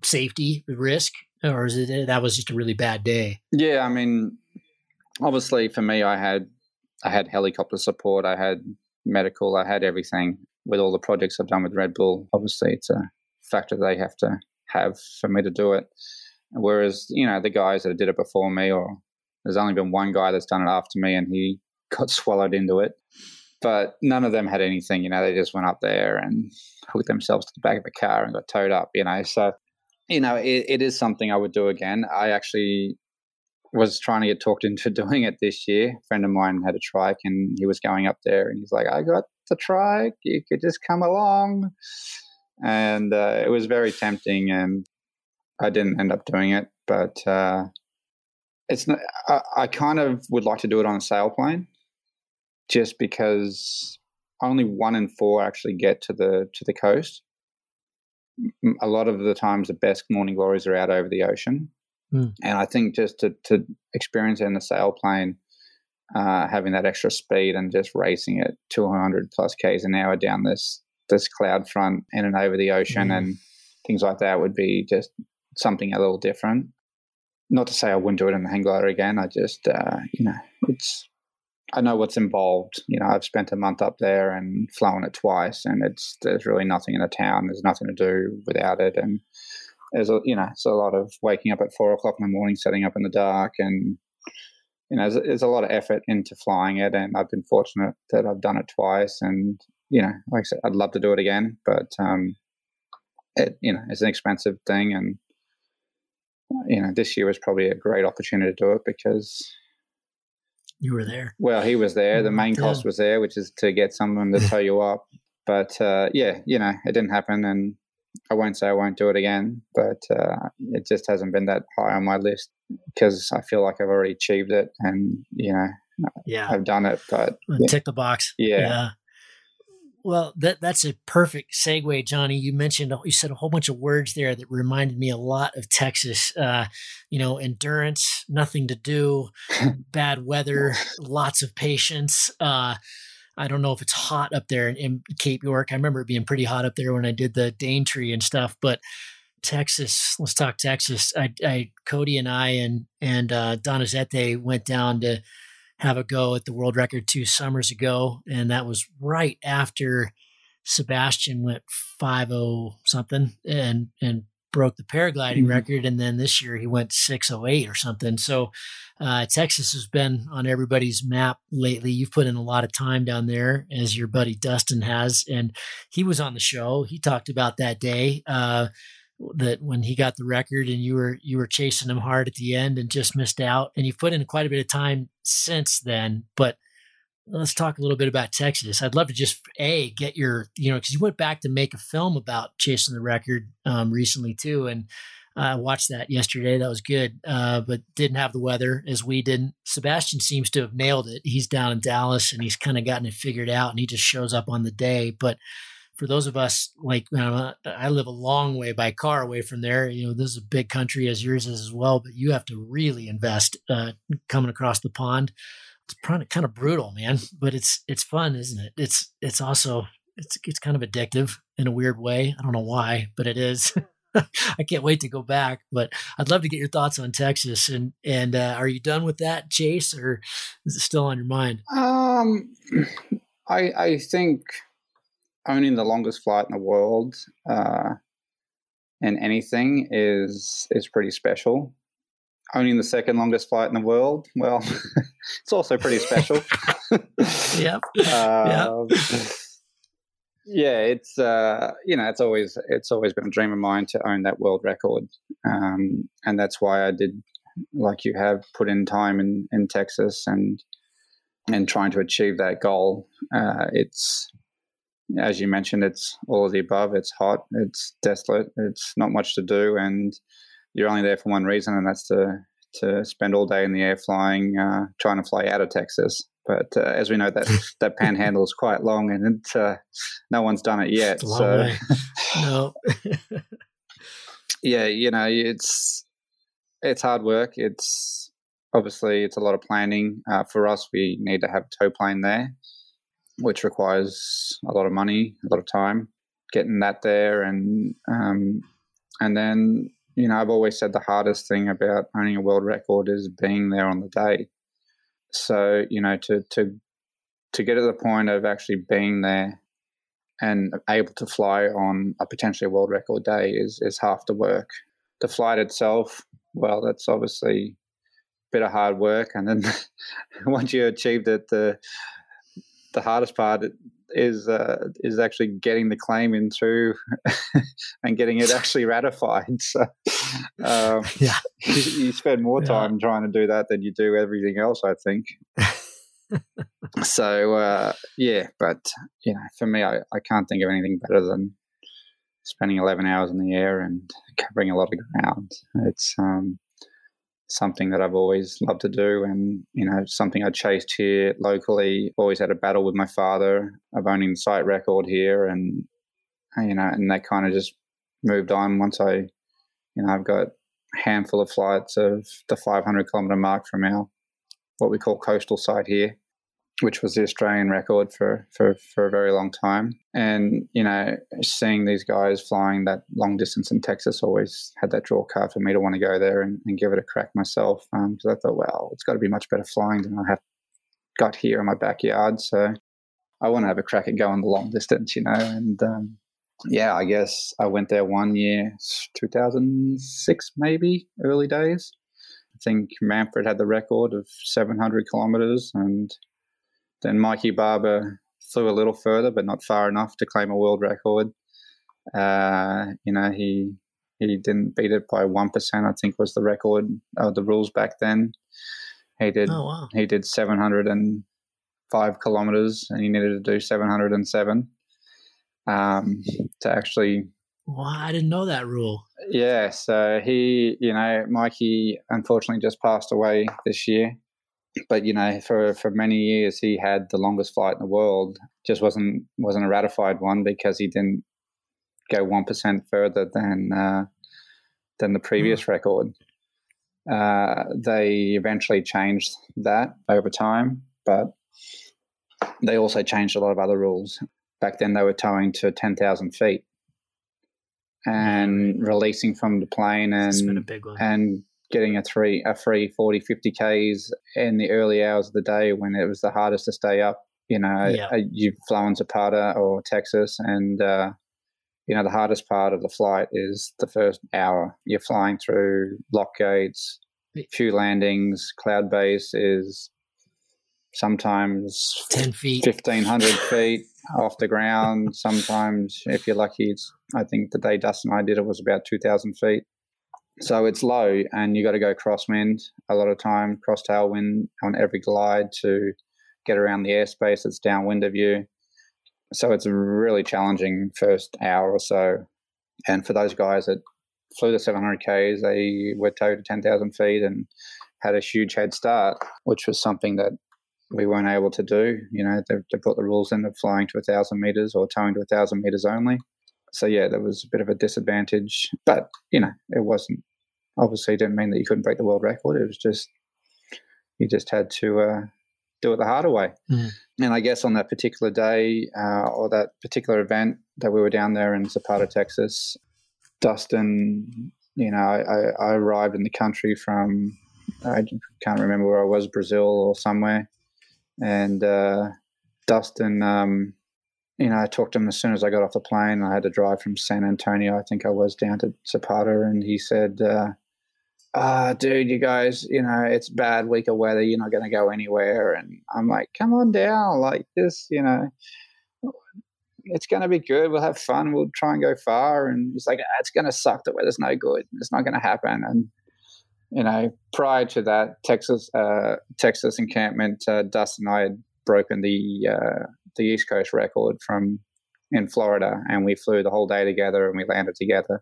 safety risk, or is it that was just a really bad day? Yeah, I mean, obviously for me, I had I had helicopter support, I had medical, I had everything with all the projects I've done with Red Bull. Obviously, it's a factor they have to have for me to do it. Whereas, you know, the guys that did it before me, or there's only been one guy that's done it after me, and he *laughs* got swallowed into it. But none of them had anything, you know, they just went up there and hooked themselves to the back of a car and got towed up, you know. So you know, it, it is something I would do again. I actually was trying to get talked into *laughs* doing it this year. A friend of mine had a trike and he was going up there and he's like, I got the trike. You could just come along. And uh, it was very tempting and I didn't end up doing it. But uh, it's not, I, I kind of would like to do it on a sailplane just because only one in four actually get to the to the coast a lot of the times the best morning glories are out over the ocean. Mm. And I think just to, to experience it in a sailplane, uh, having that extra speed and just racing at 200 plus k's an hour down this this cloud front in and over the ocean mm. and things like that would be just something a little different. Not to say I wouldn't do it in the hang glider again. I just, uh, you know, it's I know what's involved. You know, I've spent a month up there and flown it twice, and it's there's really nothing in the town. There's nothing to do without it, and there's a you know it's a lot of waking up at four o'clock in the morning, setting up in the dark, and you know there's, there's a lot of effort into flying it. And I've been fortunate that I've done it twice, and you know, like I said, I'd love to do it again, but um, it you know it's an expensive thing, and you know this year was probably a great opportunity to do it because you were there. Well, he was there. The main cost was there, which is to get someone to tow you up. But uh, yeah, you know, it didn't happen, and I won't say I won't do it again. But uh, it just hasn't been that high on my list because I feel like I've already achieved it, and you know, yeah, I've done it. But tick the box. Yeah. yeah. Well, that that's a perfect segue, Johnny. You mentioned you said a whole bunch of words there that reminded me a lot of Texas. Uh, you know, endurance, nothing to do, *laughs* bad weather, lots of patience. Uh, I don't know if it's hot up there in, in, Cape York. I remember it being pretty hot up there when I did the Daintree and stuff. But Texas, let's talk Texas. I, I Cody and I and and uh, Donizete went down to have a go at the world record two summers ago, and that was right after Sebastian went five oh something and and broke the paragliding mm-hmm. record, and then this year he went six oh eight or something. So uh, Texas has been on everybody's map lately. You've put in a lot of time down there, as your buddy Dustin has, and he was on the show. He talked about that day. Uh, that when he got the record and you were you were chasing him hard at the end and just missed out and you've put in quite a bit of time since then but let's talk a little bit about texas i'd love to just a get your you know because you went back to make a film about chasing the record um, recently too and I uh, watched that yesterday. That was good, uh, but didn't have the weather as we didn't. Sebastian seems to have nailed it. He's down in Dallas and he's kind of gotten it figured out, and he just shows up on the day. But for those of us like you know, I live a long way by car away from there. You know, this is a big country as yours is as well, but you have to really invest uh, coming across the pond. It's kind of brutal, man, but it's it's fun, isn't it? It's it's also it's it's kind of addictive in a weird way. I don't know why, but it is. *laughs* I can't wait to go back, but I'd love to get your thoughts on Texas. And and uh, are you done with that, Chase, or is it still on your mind? Um, *clears throat* I I think owning the longest flight in the world, uh, in anything is is pretty special. Owning the second longest flight in the world, well, *laughs* it's also pretty special. *laughs* yep. *laughs* Yep. Yeah, it's uh, you know it's always it's always been a dream of mine to own that world record, um, and that's why I did like you have put in time in in Texas and and trying to achieve that goal. Uh, it's as you mentioned, it's all of the above. It's hot, it's desolate, it's not much to do, and you're only there for one reason, and that's to to spend all day in the air flying, uh, trying to fly out of Texas. But uh, as we know, that *laughs* that panhandle is quite long, and it, uh, no one's done it yet. So, *laughs* no. yeah, you know, it's it's hard work. It's obviously it's a lot of planning. Uh, for us, we need to have a tow plane there, which requires a lot of money, a lot of time getting that there, and um, and then you know, I've always said the hardest thing about owning a world record is being there on the day. So you know, to to to get to the point of actually being there and able to fly on a potentially world record day is is half the work. The flight itself, well, that's obviously a bit of hard work, and then *laughs* once you achieved it, the the hardest part is uh, is actually getting the claim in through *laughs* and getting it *laughs* actually ratified. So um, *laughs* yeah, you, you, spend more time yeah. trying to do that than you do everything else. I think. so uh, yeah, but you know, for me, I, I can't think of anything better than spending 11 hours in the air and covering a lot of ground. It's um, something that I've always loved to do and, you know, something I chased here locally. Always had a battle with my father of owning the site record here and, you know, and that kind of just moved on once I, you know, I've got a handful of flights of the 500 kilometer mark from our, what we call coastal site here which was the Australian record for, for, for a very long time. And, you know, seeing these guys flying that long distance in Texas always had that draw card for me to want to go there and, and give it a crack myself. Because um, I thought, well, it's got to be much better flying than I have got here in my backyard. So I want to have a crack at going the long distance, you know. And um, yeah, I guess I went there one year, 2006 maybe, early days. I think Manfred had the record of 700 kilometers and then Mikey Barber flew a little further, but not far enough to claim a world record. Uh, you know, he he didn't beat it by one percent. I think was the record of the rules back then. He did. Oh, wow. He did seven hundred and five kilometers, and he needed to do seven hundred and seven um, to actually. Wow, I didn't know that rule. Yeah, so he, you know, Mikey unfortunately just passed away this year but you know, for for many years he had the longest flight in the world. Just wasn't wasn't a ratified one because he didn't go one percent further than uh, than the previous mm. record. Uh, they eventually changed that over time, but they also changed a lot of other rules. Back then, they were towing to ten thousand feet and releasing from the plane and and getting a three a free 40 50 k's in the early hours of the day when it was the hardest to stay up you know yeah. Uh, you've flown to Pata or Texas and uh, you know the hardest part of the flight is the first hour. You're flying through lock gates few landings cloud base is sometimes 10 feet. 1500 *laughs* feet off the ground. Sometimes if you're lucky it's i think the day dustin and i did it was about 2000 feet so it's low, and you got to go crosswind a lot of time, cross tailwind on every glide to get around the airspace that's downwind of you. So it's a really challenging first hour or so. And for those guys that flew the 700 Ks, they were towed to 10,000 feet and had a huge head start, which was something that we weren't able to do. You know, they put the rules in of flying to 1,000 meters or towing to 1,000 meters only so yeah, there was a bit of a disadvantage, but you know, it wasn't obviously didn't mean that you couldn't break the world record. It was just you just had to uh, do it the harder way. Mm. And I guess on that particular day uh, or that particular event that we were down there in Zapata, Texas, Dustin, you know, I, I arrived in the country from I can't remember where I was, Brazil or somewhere, and uh, Dustin um, you know, I talked to him as soon as I got off the plane. I had to drive from San Antonio, I think I was, down to Zapata, and he said, uh, ah, dude, you guys, you know, it's bad week of weather. You're not going to go anywhere. And I'm like, come on down. Like this, you know, it's going to be good. We'll have fun. We'll try and go far. And he's like, ah, it's going to suck. The weather's no good. It's not going to happen. And, you know, prior to that, Texas, uh, Texas encampment, uh, Dustin and I had broken the, uh, the East Coast record from in Florida and we flew the whole day together and we landed together.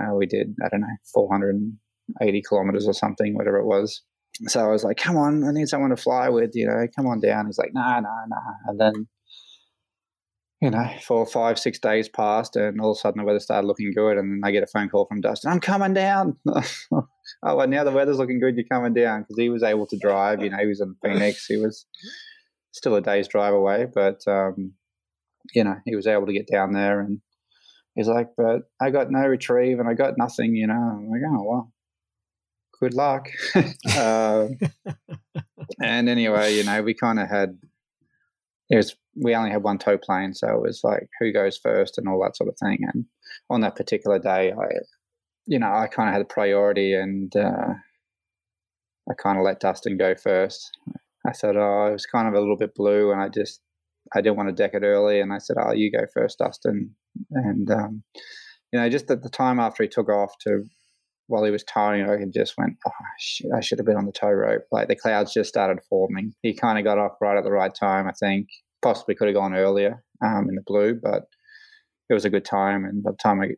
Uh, we did, I don't know, 480 kilometers or something, whatever it was. So I was like, come on, I need someone to fly with, you know, come on down. He's like, nah, nah, nah. And then, you know, four, five, six days passed, and all of a sudden the weather started looking good. And then I get a phone call from Dustin, I'm coming down. *laughs* oh, well, now the weather's looking good, you're coming down. Because he was able to drive, you know, he was in Phoenix. He was still a day's drive away, but, um, you know, he was able to get down there. And he's like, but I got no retrieve and I got nothing, you know. I'm like, oh, well good luck. uh, *laughs* and anyway, you know, we kind of had it was we only had one tow plane, so it was like who goes first and all that sort of thing. And on that particular day, I, you know, I kind of had a priority, and uh, I kind of let Dustin go first. I said, oh, it was kind of a little bit blue, and I just I didn't want to deck it early, and I said, oh, you go first, Dustin. And um, you know, just at the time after he took off to while he was towing, I just went, oh, shit, I should have been on the tow rope. Like the clouds just started forming. He kind of got off right at the right time, I think. Possibly could have gone earlier um, in the blue, but it was a good time. And by the time I,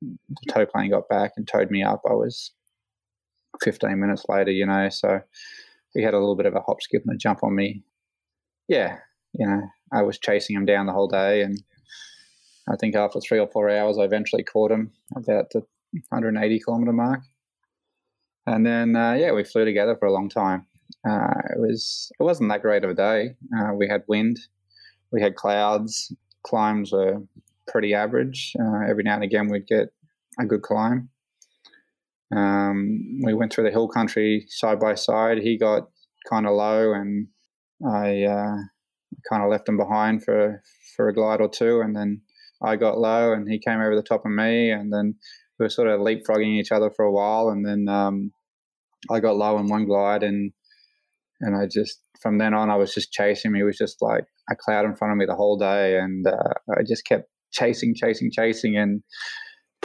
the tow plane got back and towed me up, I was 15 minutes later, you know. So he had a little bit of a hop, skip, and a jump on me. Yeah, you know, I was chasing him down the whole day. And I think after three or four hours, I eventually caught him about the 180 kilometer mark. And then, uh, yeah, we flew together for a long time. Uh, it was it wasn't that great of a day. Uh, we had wind, we had clouds. Climbs were pretty average. Uh, every now and again, we'd get a good climb. Um, we went through the hill country side by side. He got kind of low, and I uh, kind of left him behind for for a glide or two, and then I got low, and he came over the top of me, and then we were sort of leapfrogging each other for a while, and then um, I got low in one glide, and and I just from then on I was just chasing. He was just like a cloud in front of me the whole day, and uh, I just kept chasing, chasing, chasing, and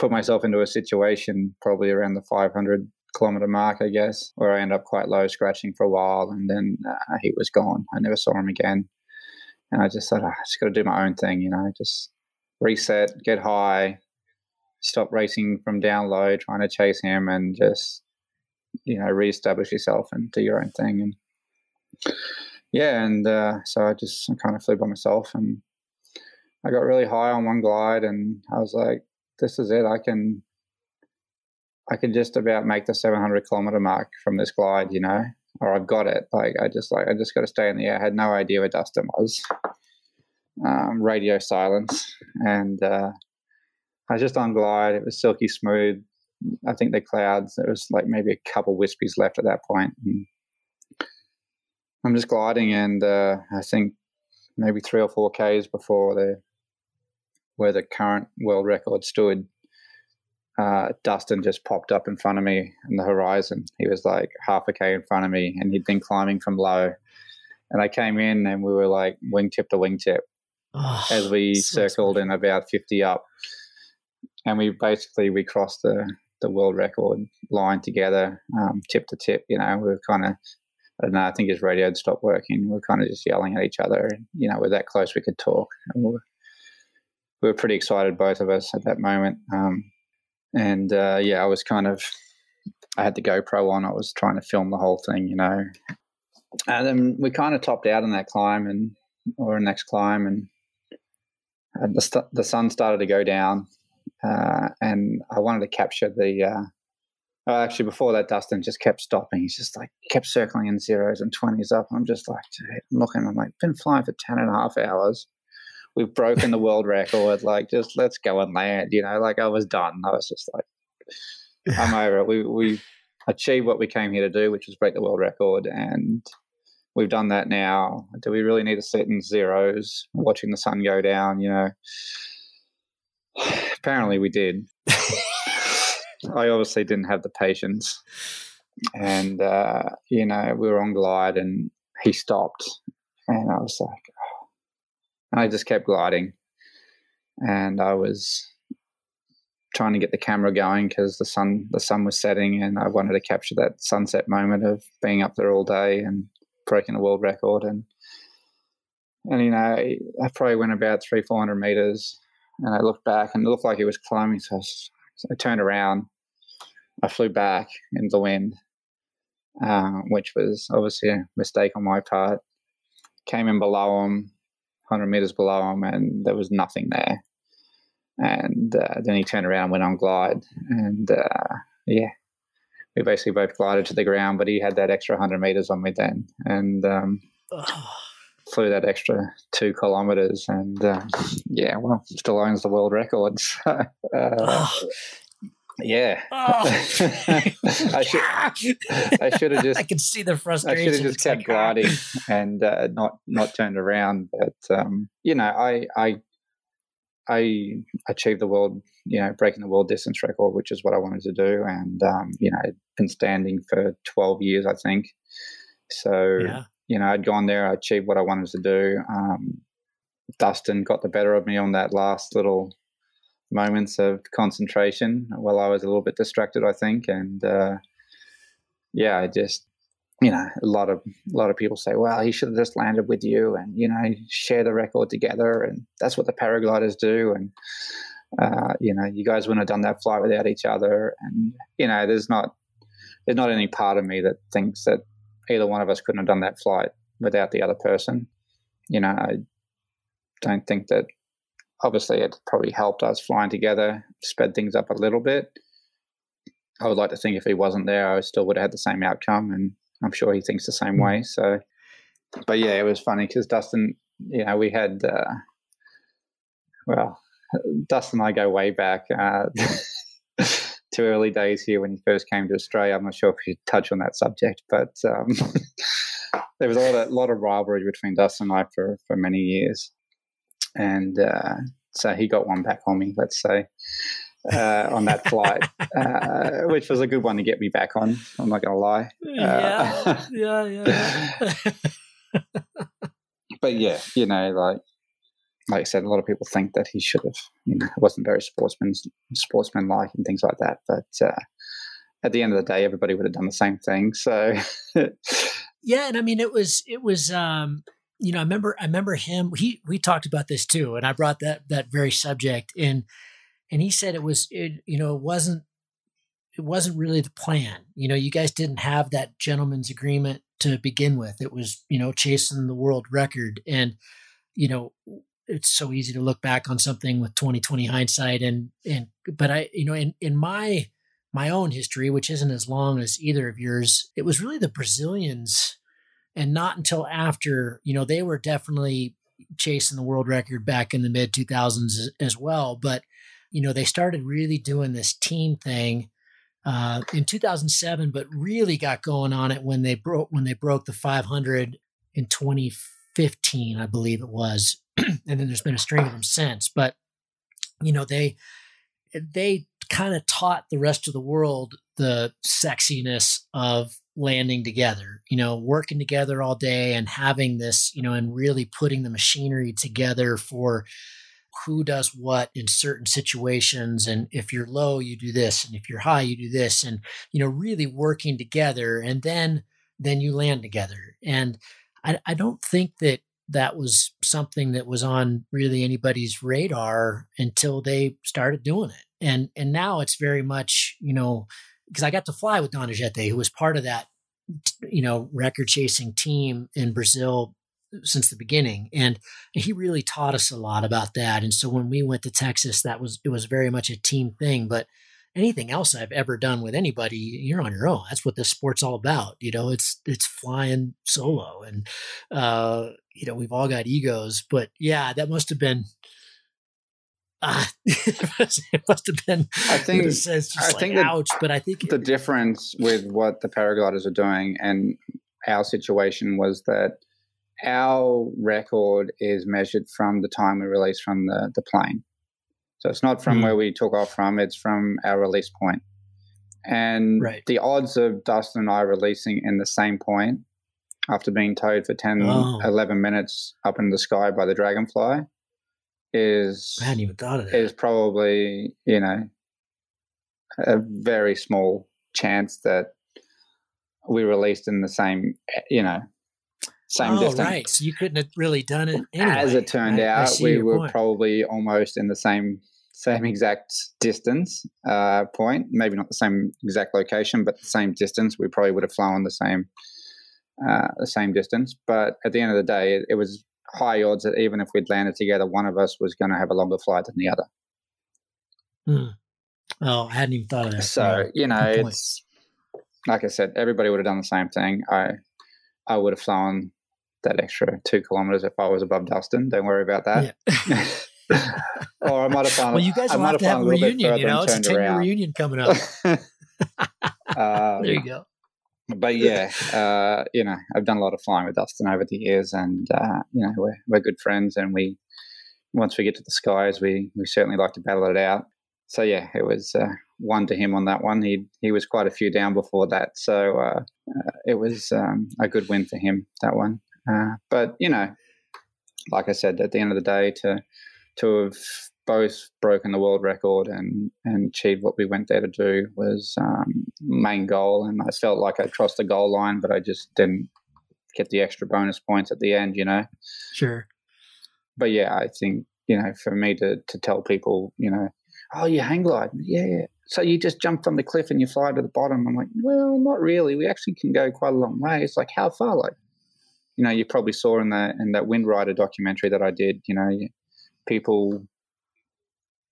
put myself into a situation probably around the 500 kilometer mark, I guess, where I ended up quite low, scratching for a while, and then uh, he was gone. I never saw him again, and I just thought oh, I just got to do my own thing, you know, just reset, get high, stop racing from down low, trying to chase him, and just you know reestablish yourself and do your own thing. And yeah, and uh, so I just kind of flew by myself, and I got really high on one glide, and I was like, "This is it. I can." I can just about make the 700 kilometer mark from this glide, you know, or I've got it. Like I just like I just got to stay in the air. I had no idea where Dustin was. Um, radio silence, and uh, I was just on glide. It was silky smooth. I think the clouds, there was like maybe a couple wispies left at that point. And I'm just gliding, and uh, I think maybe three or four Ks before the where the current world record stood, uh, Dustin just popped up in front of me in the horizon. He was like half a K in front of me, and he'd been climbing from low. And I came in, and we were like wingtip to wingtip oh, as we so circled in about 50 up and we basically we crossed the the world record line together, um, tip to tip. You know, we were kind of I don't know. I think his radio had stopped working. We were kind of just yelling at each other. You know, we're that close we could talk. We were, we were, pretty excited, both of us, at that moment. Um, and uh, yeah, I was kind of I had the GoPro on. I was trying to film the whole thing. You know, and then we kind of topped out on that climb and or next climb, and the st- the sun started to go down uh, and I wanted to capture the. Uh, oh, actually, before that, Dustin just kept stopping. He's just like kept circling in zeros and twenties up. I'm just like, I'm looking. I'm like, been flying for 10 and a half hours. We've broken the world record. Like, just let's go and land. You know, like I was done. I was just like, I'm *laughs* over it. We we achieved what we came here to do, which was break the world record, and we've done that now. Do we really need to sit in zeros watching the sun go down? You know, *sighs* apparently we did. *laughs* I obviously didn't have the patience, and uh, you know, we were on glide, and he stopped, and I was like. And I just kept gliding, and I was trying to get the camera going because the sun the sun was setting and I wanted to capture that sunset moment of being up there all day and breaking a world record. And and you know I probably went about three four hundred meters and I looked back and it looked like it was climbing. So I, so I turned around. I flew back in the wind uh, which was obviously a mistake on my part. Came in below him 100 meters below him and there was nothing there. And uh, then he turned around and went on glide and uh, yeah. We basically both glided to the ground but he had that extra 100 meters on me then and um, flew that extra two kilometers and um, yeah well still owns the world record *laughs* so, uh, yeah oh. *laughs* I should I should have just *laughs* I can see the frustration I should have just kept like, gliding and uh, not not turned around but um, you know I I I achieved the world, you know, breaking the world distance record, which is what I wanted to do. And, um, you know, I'd been standing for 12 years, I think. So, yeah. you know, I'd gone there, I achieved what I wanted to do. Um, Dustin got the better of me on that last little moments of concentration while I was a little bit distracted, I think. And, uh, yeah, I just you know, a lot of a lot of people say, "Well, he should have just landed with you," and you know, share the record together, and that's what the paragliders do. And uh, you know, you guys wouldn't have done that flight without each other. And you know, there's not there's not any part of me that thinks that either one of us couldn't have done that flight without the other person. You know, I don't think that. Obviously, it probably helped us flying together, sped things up a little bit. I would like to think if he wasn't there, I still would have had the same outcome. And I'm sure he thinks the same way. So, but yeah, it was funny because Dustin, you know, we had, uh, well, Dustin and I go way back uh, *laughs* to early days here when he first came to Australia. I'm not sure if you touch on that subject, but um, *laughs* there was a lot of, lot of rivalry between Dustin and I for, for many years. And uh, so he got one back on me, let's say uh, on that *laughs* flight, uh, which was a good one to get me back on. I'm not going to lie. Yeah, uh, yeah, yeah. *laughs* yeah. but yeah, you know, like like I said, a lot of people think that he should have, you know, wasn't very sportsman sportsmanlike and things like that. But uh, at the end of the day, everybody would have done the same thing. So *laughs* yeah, and I mean, it was it was. um you know, I remember, I remember him. He, we talked about this too, and I brought that that very subject in and he said it was it, you know it wasn't it wasn't really the plan you know you guys didn't have that gentleman's agreement to begin with it was you know chasing the world record and you know it's so easy to look back on something with 2020 hindsight and and but i you know in in my my own history which isn't as long as either of yours it was really the brazilians and not until after you know they were definitely chasing the world record back in the mid 2000s as well but you know, they started really doing this team thing uh, in 2007, but really got going on it when they broke when they broke the 500 in 2015, I believe it was, *clears throat* and then there's been a string of them since. But you know, they they kind of taught the rest of the world the sexiness of landing together, you know, working together all day and having this, you know, and really putting the machinery together for who does what in certain situations. And if you're low you do this and if you're high you do this and you know really working together and then then you land together. And i, I don't think that that was something that was on really anybody's radar until they started doing it. And and now it's very much you know because i got to fly with Donizete, who was part of that you know record chasing team in brazil since the beginning and he really taught us a lot about that and so when we went to texas that was it was very much a team thing but anything else i've ever done with anybody you're on your own. That's what this sport's all about you know it's it's flying solo and uh you know we've all got egos but yeah that must have been uh, *laughs* it must have been. I think. It's, just I like, think ouch, but I think the difference with what the paragliders are doing and our situation was that our record is measured from the time we release from the, the plane. So it's not from mm. where we took off from, it's from our release point. And right. the odds of Dustin and I releasing in the same point after being towed for 10, oh. 11 minutes up in the sky by the dragonfly is I hadn't even thought of that. Is probably, you know, a very small chance that we released in the same, you know, same oh, distance. Right. So you couldn't have really done it anyway. As it turned I, out, I we were point. probably almost in the same same exact distance uh, point. Maybe not the same exact location, but the same distance. We probably would have flown the same uh, the same distance. But at the end of the day, it, it was high odds that even if we'd landed together, one of us was going to have a longer flight than the other. Hmm. Oh, I hadn't even thought of that. So you know, it's like I said, everybody would have done the same thing. I I would have flown that extra two kilometers if I was above Dustin. Don't worry about that. Yeah. *laughs* *laughs* or I might have flown. Well, you guys will have to have a reunion. You know, it's a ten year reunion coming up. *laughs* um, there you go. But yeah, uh, you know, I've done a lot of flying with Dustin over the years, and uh, you know, we're we're good friends, and we once we get to the skies, we we certainly like to battle it out. So yeah, it was uh, one to him on that one. He he was quite a few down before that, so uh, uh, it was um, a good win for him that one. Uh, but you know, like I said, at the end of the day, to to have both broken the world record and and achieved what we went there to do was um, main goal. And I felt like I crossed the goal line, but I just didn't get the extra bonus points at the end. You know. Sure. But yeah, I think you know, for me to to tell people, you know, oh, you hang glide, yeah. So you just jump from the cliff and you fly to the bottom. I'm like, well, not really. We actually can go quite a long way. It's like how far? Like, you know, you probably saw in the in that Wind Rider documentary that I did. You know, people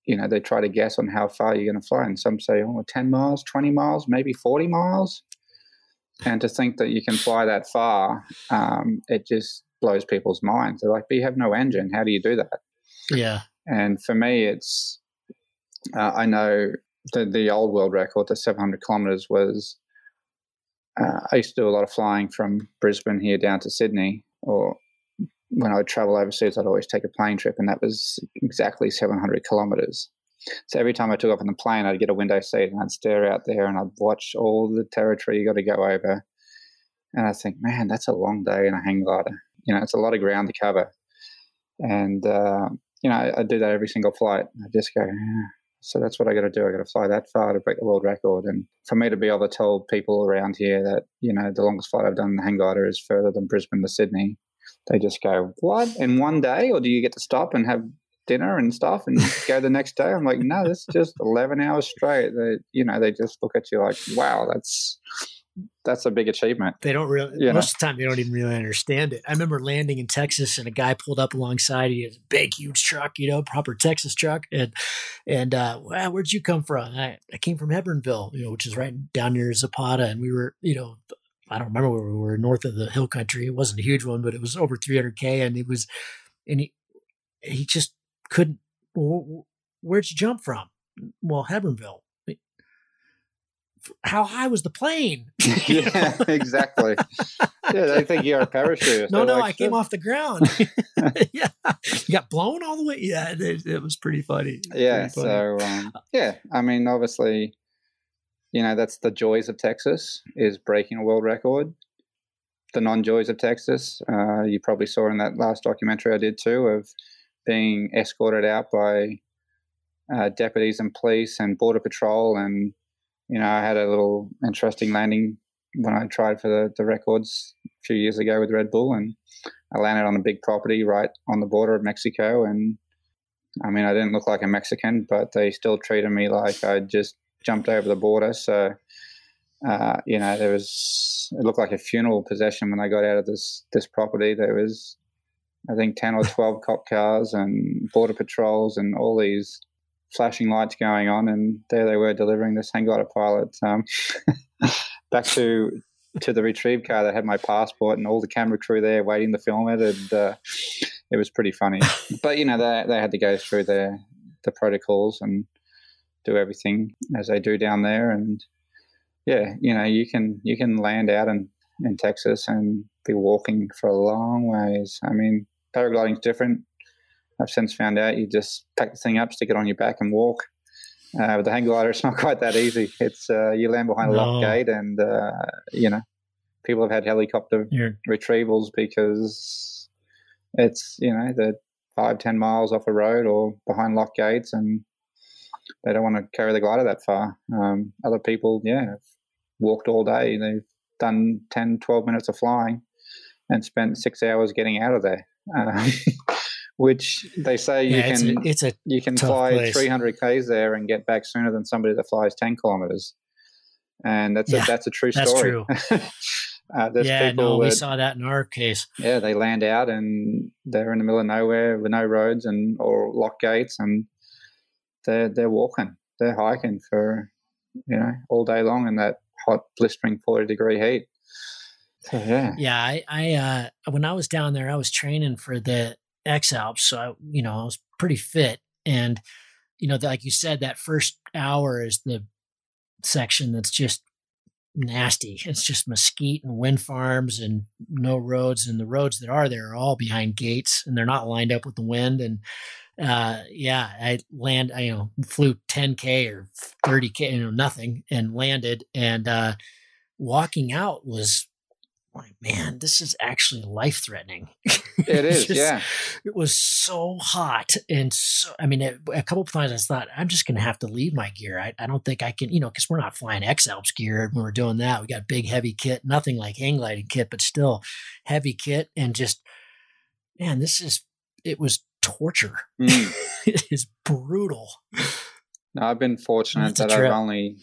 you know, they try to guess on how far you're going to fly. And some say, oh, 10 miles, 20 miles, maybe 40 miles. And to think that you can fly that far, um, it just blows people's minds. They're like, but you have no engine. How do you do that? Yeah. And for me, it's, uh, I know the, the old world record, the 700 kilometers, was, uh, I used to do a lot of flying from Brisbane here down to Sydney or when I would travel overseas, I'd always take a plane trip, and that was exactly 700 kilometers. So every time I took off in the plane, I'd get a window seat and I'd stare out there and I'd watch all the territory you got to go over. And I think, man, that's a long day in a hang glider. You know, it's a lot of ground to cover. And, uh, you know, I, I, do that every single flight. I just go, yeah. so that's what I got to do. I got to fly that far to break the world record. And for me to be able to tell people around here that, you know, the longest flight I've done in the hang glider is further than Brisbane to Sydney, they just go, What? In one day? Or do you get to stop and have dinner and stuff and *laughs* go the next day? I'm like, No, this is just 11 hours straight. They, you know, they just look at you like, Wow, that's. That's a big achievement. They don't really, you most of the time, they don't even really understand it. I remember landing in Texas and a guy pulled up alongside. He had a big, huge truck, you know, proper Texas truck. And, and, uh, well, where'd you come from? I, I came from Hebbronville, you know, which is right down near Zapata. And we were, you know, I don't remember where we were north of the hill country. It wasn't a huge one, but it was over 300k, and it was, and he he just couldn't. Well, where'd you jump from? Well, Hebbronville. How high was the plane? *laughs* *laughs* yeah, exactly. Yeah, they think you're a parachute. *laughs* No, no, like, I came off the ground. yeah, you got blown all the way. Yeah, it, it was pretty funny. Yeah, pretty funny. so um, yeah, I mean, obviously, you know that's the joys of Texas is breaking a world record. The non-joys of Texas, uh, you probably saw in that last documentary I did too, of being escorted out by uh, deputies and police and border patrol, and you know I had a little interesting landing when I tried for the, the records a few years ago with Red Bull, and I landed on a big property right on the border of Mexico, and I mean I didn't look like a Mexican, but they still treated me like I just jumped over the border. So, uh, you know, there was it looked like a funeral procession when I got out of this this property. There was, I think, ten or twelve *laughs* cop cars and border patrols and all these flashing lights going on, and there they were delivering this hang glider pilot um, *laughs* back to to the retrieve car that had my passport and all the camera crew there waiting to film it, and uh, it was pretty funny. *laughs* but you know, they they had to go through their the protocols and do everything as they do down there. And yeah, you know, you can you can land out and in Texas and be walking for a long ways. I mean, paragliding's different. I've since found out you just pack the thing up, stick it on your back, and walk. Uh, with the hang glider, *laughs* it's not quite that easy. It's uh, you land behind a lock gate, and uh, you know people have had helicopter You're... retrievals because it's you know the five ten miles off a road or behind lock gates, and they don't want to carry the glider that far. Um, other people, yeah, have walked all day. They've done 10, 12 minutes of flying and spent six hours getting out of there. Um, *laughs* which they say yeah, you can it's a, it's a you can fly place. 300 k's there and get back sooner than somebody that flies 10 kilometers and that's yeah, a that's a true that's story true. *laughs* uh, yeah no we saw that in our case yeah they land out and they're in the middle of nowhere with no roads and or lock gates and they're they're walking they're hiking for you know all day long in that hot blistering 40 degree heat so, yeah yeah i i uh when i was down there i was training for the X Alps. So, I, you know, I was pretty fit. And, you know, like you said, that first hour is the section that's just nasty. *laughs* It's just mesquite and wind farms and no roads. And the roads that are there are all behind gates and they're not lined up with the wind. And, uh, yeah, I land, I, you know, flew 10K or 30K, you know, nothing and landed. And, uh, walking out was like, man, this is actually life threatening. *laughs* It is, just, yeah. It was so hot. And so, I mean, it, a couple of times I thought, I'm just going to have to leave my gear. I, I don't think I can, you know, because we're not flying X Alps gear when we're doing that. We got big, heavy kit, nothing like hang gliding kit, but still heavy kit. And just, man, this is, it was torture. Mm. *laughs* it is brutal. No, I've been fortunate that I've only,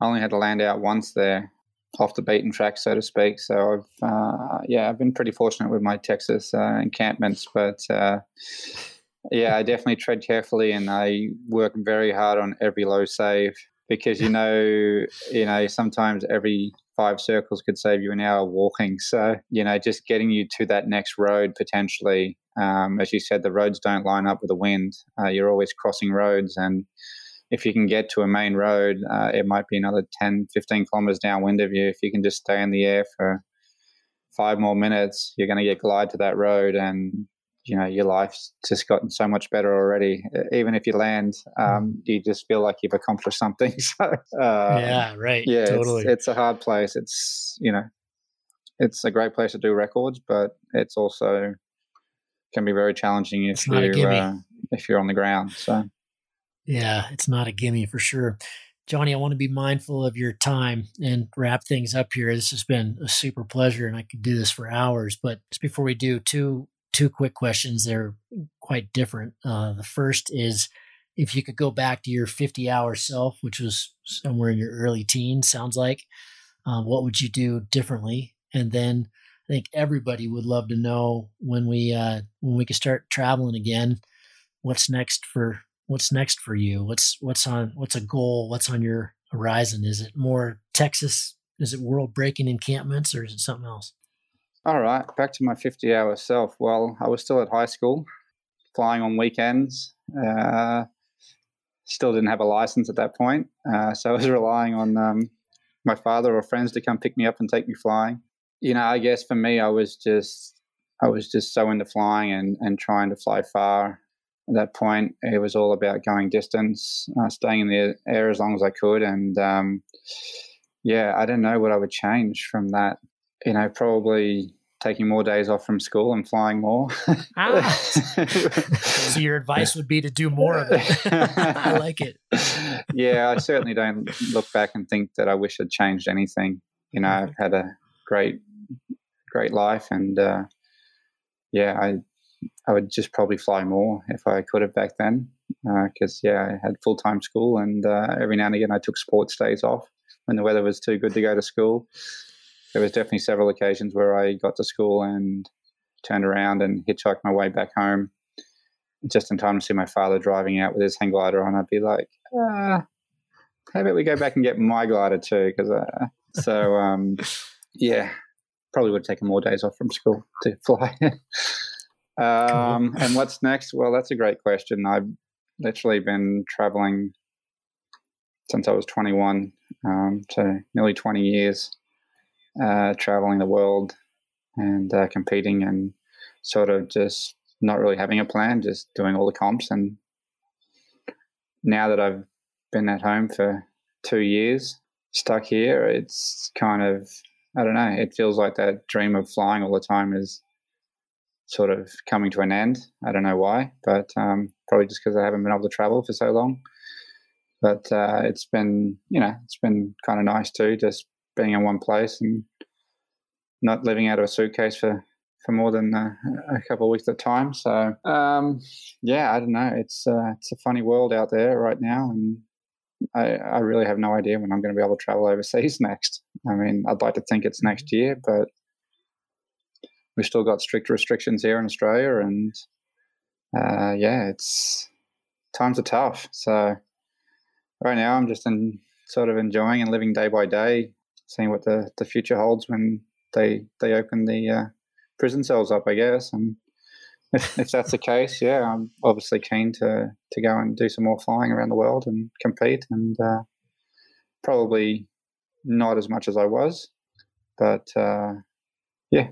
only had to land out once there off the beaten track, so to speak. So I've uh, yeah, I've been pretty fortunate with my Texas uh, encampments, but uh, yeah, I definitely tread carefully and I work very hard on every low save because you know you know sometimes every five circles could save you an hour walking. So you know just getting you to that next road potentially. Um, as you said, the roads don't line up with the wind. Uh, you're always crossing roads and if you can get to a main road, uh, it might be another 10, 15 kilometers downwind of you. If you can just stay in the air for five more minutes, you're going to get glide to that road and you know your life's just gotten so much better already. Even if you land um, you just feel like you've accomplished something. *laughs* So uh, yeah right. yeah totally. it's, it's, a hard place. It's you know it's a great place to do records but it's also can be very challenging if you uh, if you're on the ground so yeah, it's not a gimme for sure. Jonny, I want to be mindful of your time and wrap things up here. This has been a super pleasure, and I could do this for hours. But just before we do, two two quick questions. They're quite different. Uh, the first is if you could go back to your 50 hour self, which was somewhere in your early teens, sounds like, uh, what would you do differently? And then I think everybody would love to know when we uh, when we can start traveling again. What's next for what's next for you? What's what's on what's a goal? What's on your horizon? Is it more Texas? Is it world breaking encampments or is it something else? All right, back to my 50 hour self. Well, I was still at high school, flying on weekends. Uh, still didn't have a license at that point. Uh, so I was *laughs* relying on um, my father or friends to come pick me up and take me flying. You know, I guess for me, I was just, I was just so into flying and, and trying to fly far at that point, it was all about going distance, uh, staying in the air as long as I could. And um, yeah, I don't know what I would change from that. You know, probably taking more days off from school and flying more. ah. *laughs* so your advice would be to do more of it. *laughs* I like it. yeah, I certainly don't look back and think that I wish I'd changed anything. You know, I've had a great, great life, and uh, yeah, I I would just probably fly more if I could have back then. Because, uh, yeah, I had full time school, and uh, every now and again I took sports days off when the weather was too good to go to school. There was definitely several occasions where I got to school and turned around and hitchhiked my way back home just in time to see my father driving out with his hang glider on. I'd be like, uh, how about we go back and get my glider too? Because uh, so um, yeah, probably would have taken more days off from school to fly. *laughs* Um, cool. and what's next? Well, that's a great question. I've literally been traveling since I was 21, um, to nearly 20 years. uh, traveling the world and uh, competing and sort of just not really having a plan, just doing all the comps. And now that I've been at home for two years, stuck here, it's kind of, I don't know, it feels like that dream of flying all the time is sort of coming to an end. I don't know why, but um, probably just because I haven't been able to travel for so long. But uh, it's been, you know, it's been kind of nice too, just being in one place and not living out of a suitcase for for more than a couple of weeks at a time. So um, yeah, I don't know. It's uh, it's a funny world out there right now, and I, I really have no idea when I'm going to be able to travel overseas *laughs* next. I mean, I'd like to think it's next year, but we've still got strict restrictions here in Australia, and uh, yeah, it's times are tough. So right now, I'm just in sort of enjoying and living day by day, seeing what the, the future holds when they they open the uh, prison cells up, I guess. And if, if, that's the case, yeah, I'm obviously keen to to go and do some more flying around the world and compete, and uh, probably not as much as I was, but uh, yeah,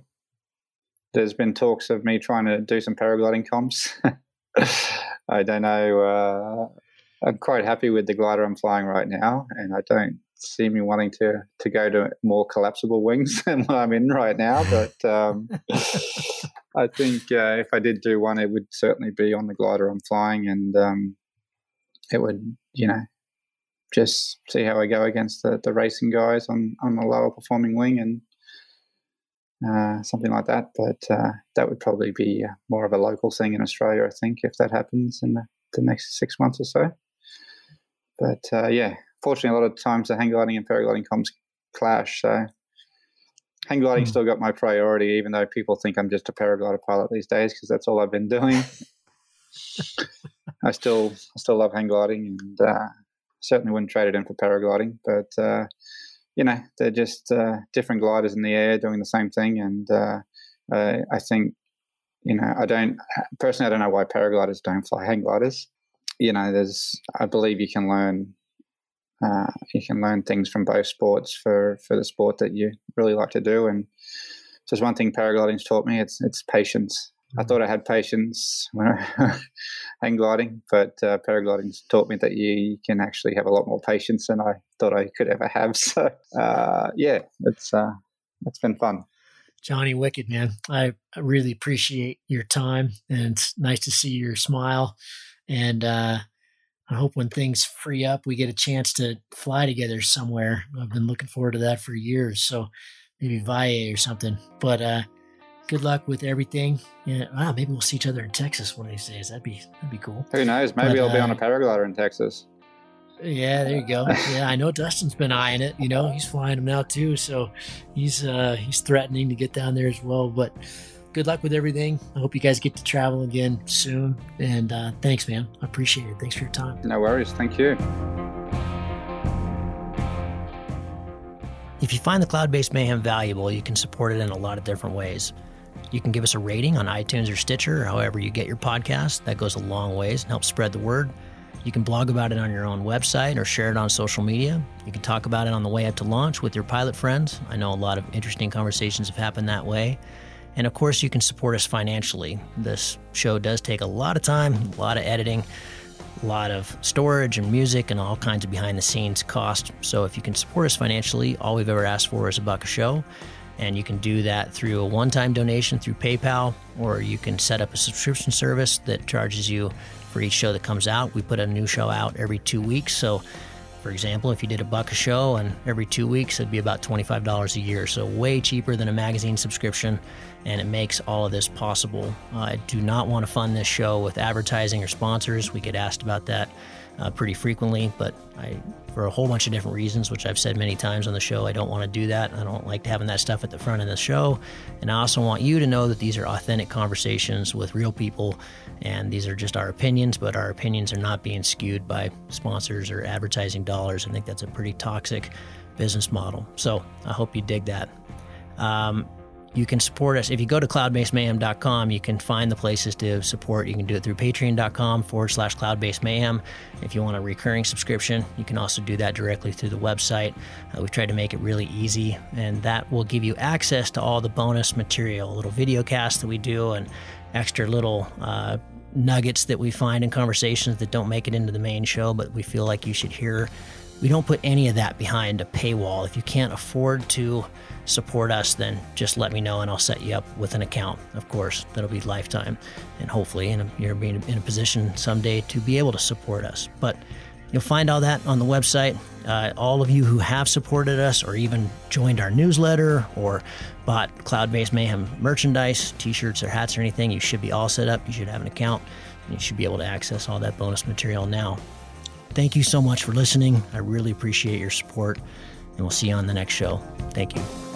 there's been talks of me trying to do some paragliding comps. *laughs* I don't know. Uh, I'm quite happy with the glider I'm flying right now, and I don't see me wanting to to go to more collapsible wings *laughs* than what I'm in right now. But um, *laughs* I think uh, if I did do one, it would certainly be on the glider I'm flying, and um, it would, you know, just see how I go against the, the racing guys on on a lower performing wing and uh, something like that. But uh, that would probably be uh, more of a local thing in Australia, I think, if that happens in the, the next six months or so. But uh, yeah, fortunately, a lot of times the hang gliding and paragliding comms clash. So hang gliding mm. still got my priority, even though people think I'm just a paraglider pilot these days because that's all I've been doing. *laughs* I still I still love hang gliding and uh, certainly wouldn't trade it in for paragliding. But uh, you know, they're just uh, different gliders in the air doing the same thing. And uh, uh, I think, you know, I don't personally, I don't know why paragliders don't fly hang gliders. You know, there's, I believe you can learn, uh, you can learn things from both sports for for the sport that you really like to do. And just one thing paragliding's taught me, it's it's patience. I thought I had patience when I *laughs* hang gliding, but uh, taught me that you can actually have a lot more patience than I thought I could ever have. *laughs* So, uh, yeah, it's uh, it's been fun. Jonny Wicked, man, I, I really appreciate your time, and it's nice to see your smile. And uh, I hope when things free up, we get a chance to fly together somewhere. I've been looking forward to that for years. So maybe Valle or something. But uh, good luck with everything. Yeah, wow, maybe we'll see each other in Texas one of these days. That'd be that'd be cool. Who knows? Maybe but, I'll uh, be on a uh, paraglider in Texas. Yeah, there you go. *laughs* Yeah, I know Dustin's been eyeing it. You know, he's flying them now too, so he's uh, he's threatening to get down there as well. But good luck with everything. I hope you guys get to travel again soon. And uh, thanks, man. I appreciate it. Thanks for your time. No worries. Thank you. If you find the Cloudbase Mayhem valuable, you can support it in a lot of different ways. You can give us a rating on iTunes or Stitcher, or however you get your podcast. That goes a long ways and helps spread the word. You can blog about it on your own website or share it on social media. You can talk about it on the way up to launch with your pilot friends. I know a lot of interesting conversations have happened that way. And of course, you can support us financially. This show does take a lot of time, a lot of editing, a lot of storage and music, and all kinds of behind the scenes cost. So if you can support us financially, all we've ever asked for is a buck a show. And you can do that through a one time donation through PayPal, or you can set up a subscription service that charges you for each show that comes out. We put a new show out every two weeks. So, for example, if you did a buck a show and every two weeks, it'd be about $25 a year. So, way cheaper than a magazine subscription. And it makes all of this possible. I do not want to fund this show with advertising or sponsors. We get asked about that uh, pretty frequently, but I, for a whole bunch of different reasons, which I've said many times on the show, I don't want to do that. I don't like having that stuff at the front of the show. And I also want you to know that these are authentic conversations with real people, and these are just our opinions, but our opinions are not being skewed by sponsors or advertising dollars. I think that's a pretty toxic business model. So I hope you dig that. Um, you can support us. If you go to cloudbasemayhem.com, you can find the places to support. You can do it through patreon.com forward slash cloudbasemayhem. If you want a recurring subscription, you can also do that directly through the website. Uh, we've tried to make it really easy, and that will give you access to all the bonus material, little video casts that we do, and extra little uh, nuggets that we find in conversations that don't make it into the main show, but we feel like you should hear. We don't put any of that behind a paywall. If you can't afford to, support us, then just let me know and I'll set you up with an account. Of course, that'll be lifetime, and hopefully, you're being in a position someday to be able to support us. But you'll find all that on the website. Uh, all of you who have supported us, or even joined our newsletter, or bought Cloudbase Mayhem merchandise, T-shirts or hats or anything, you should be all set up. You should have an account, and you should be able to access all that bonus material now. Thank you so much for listening. I really appreciate your support, and we'll see you on the next show. Thank you.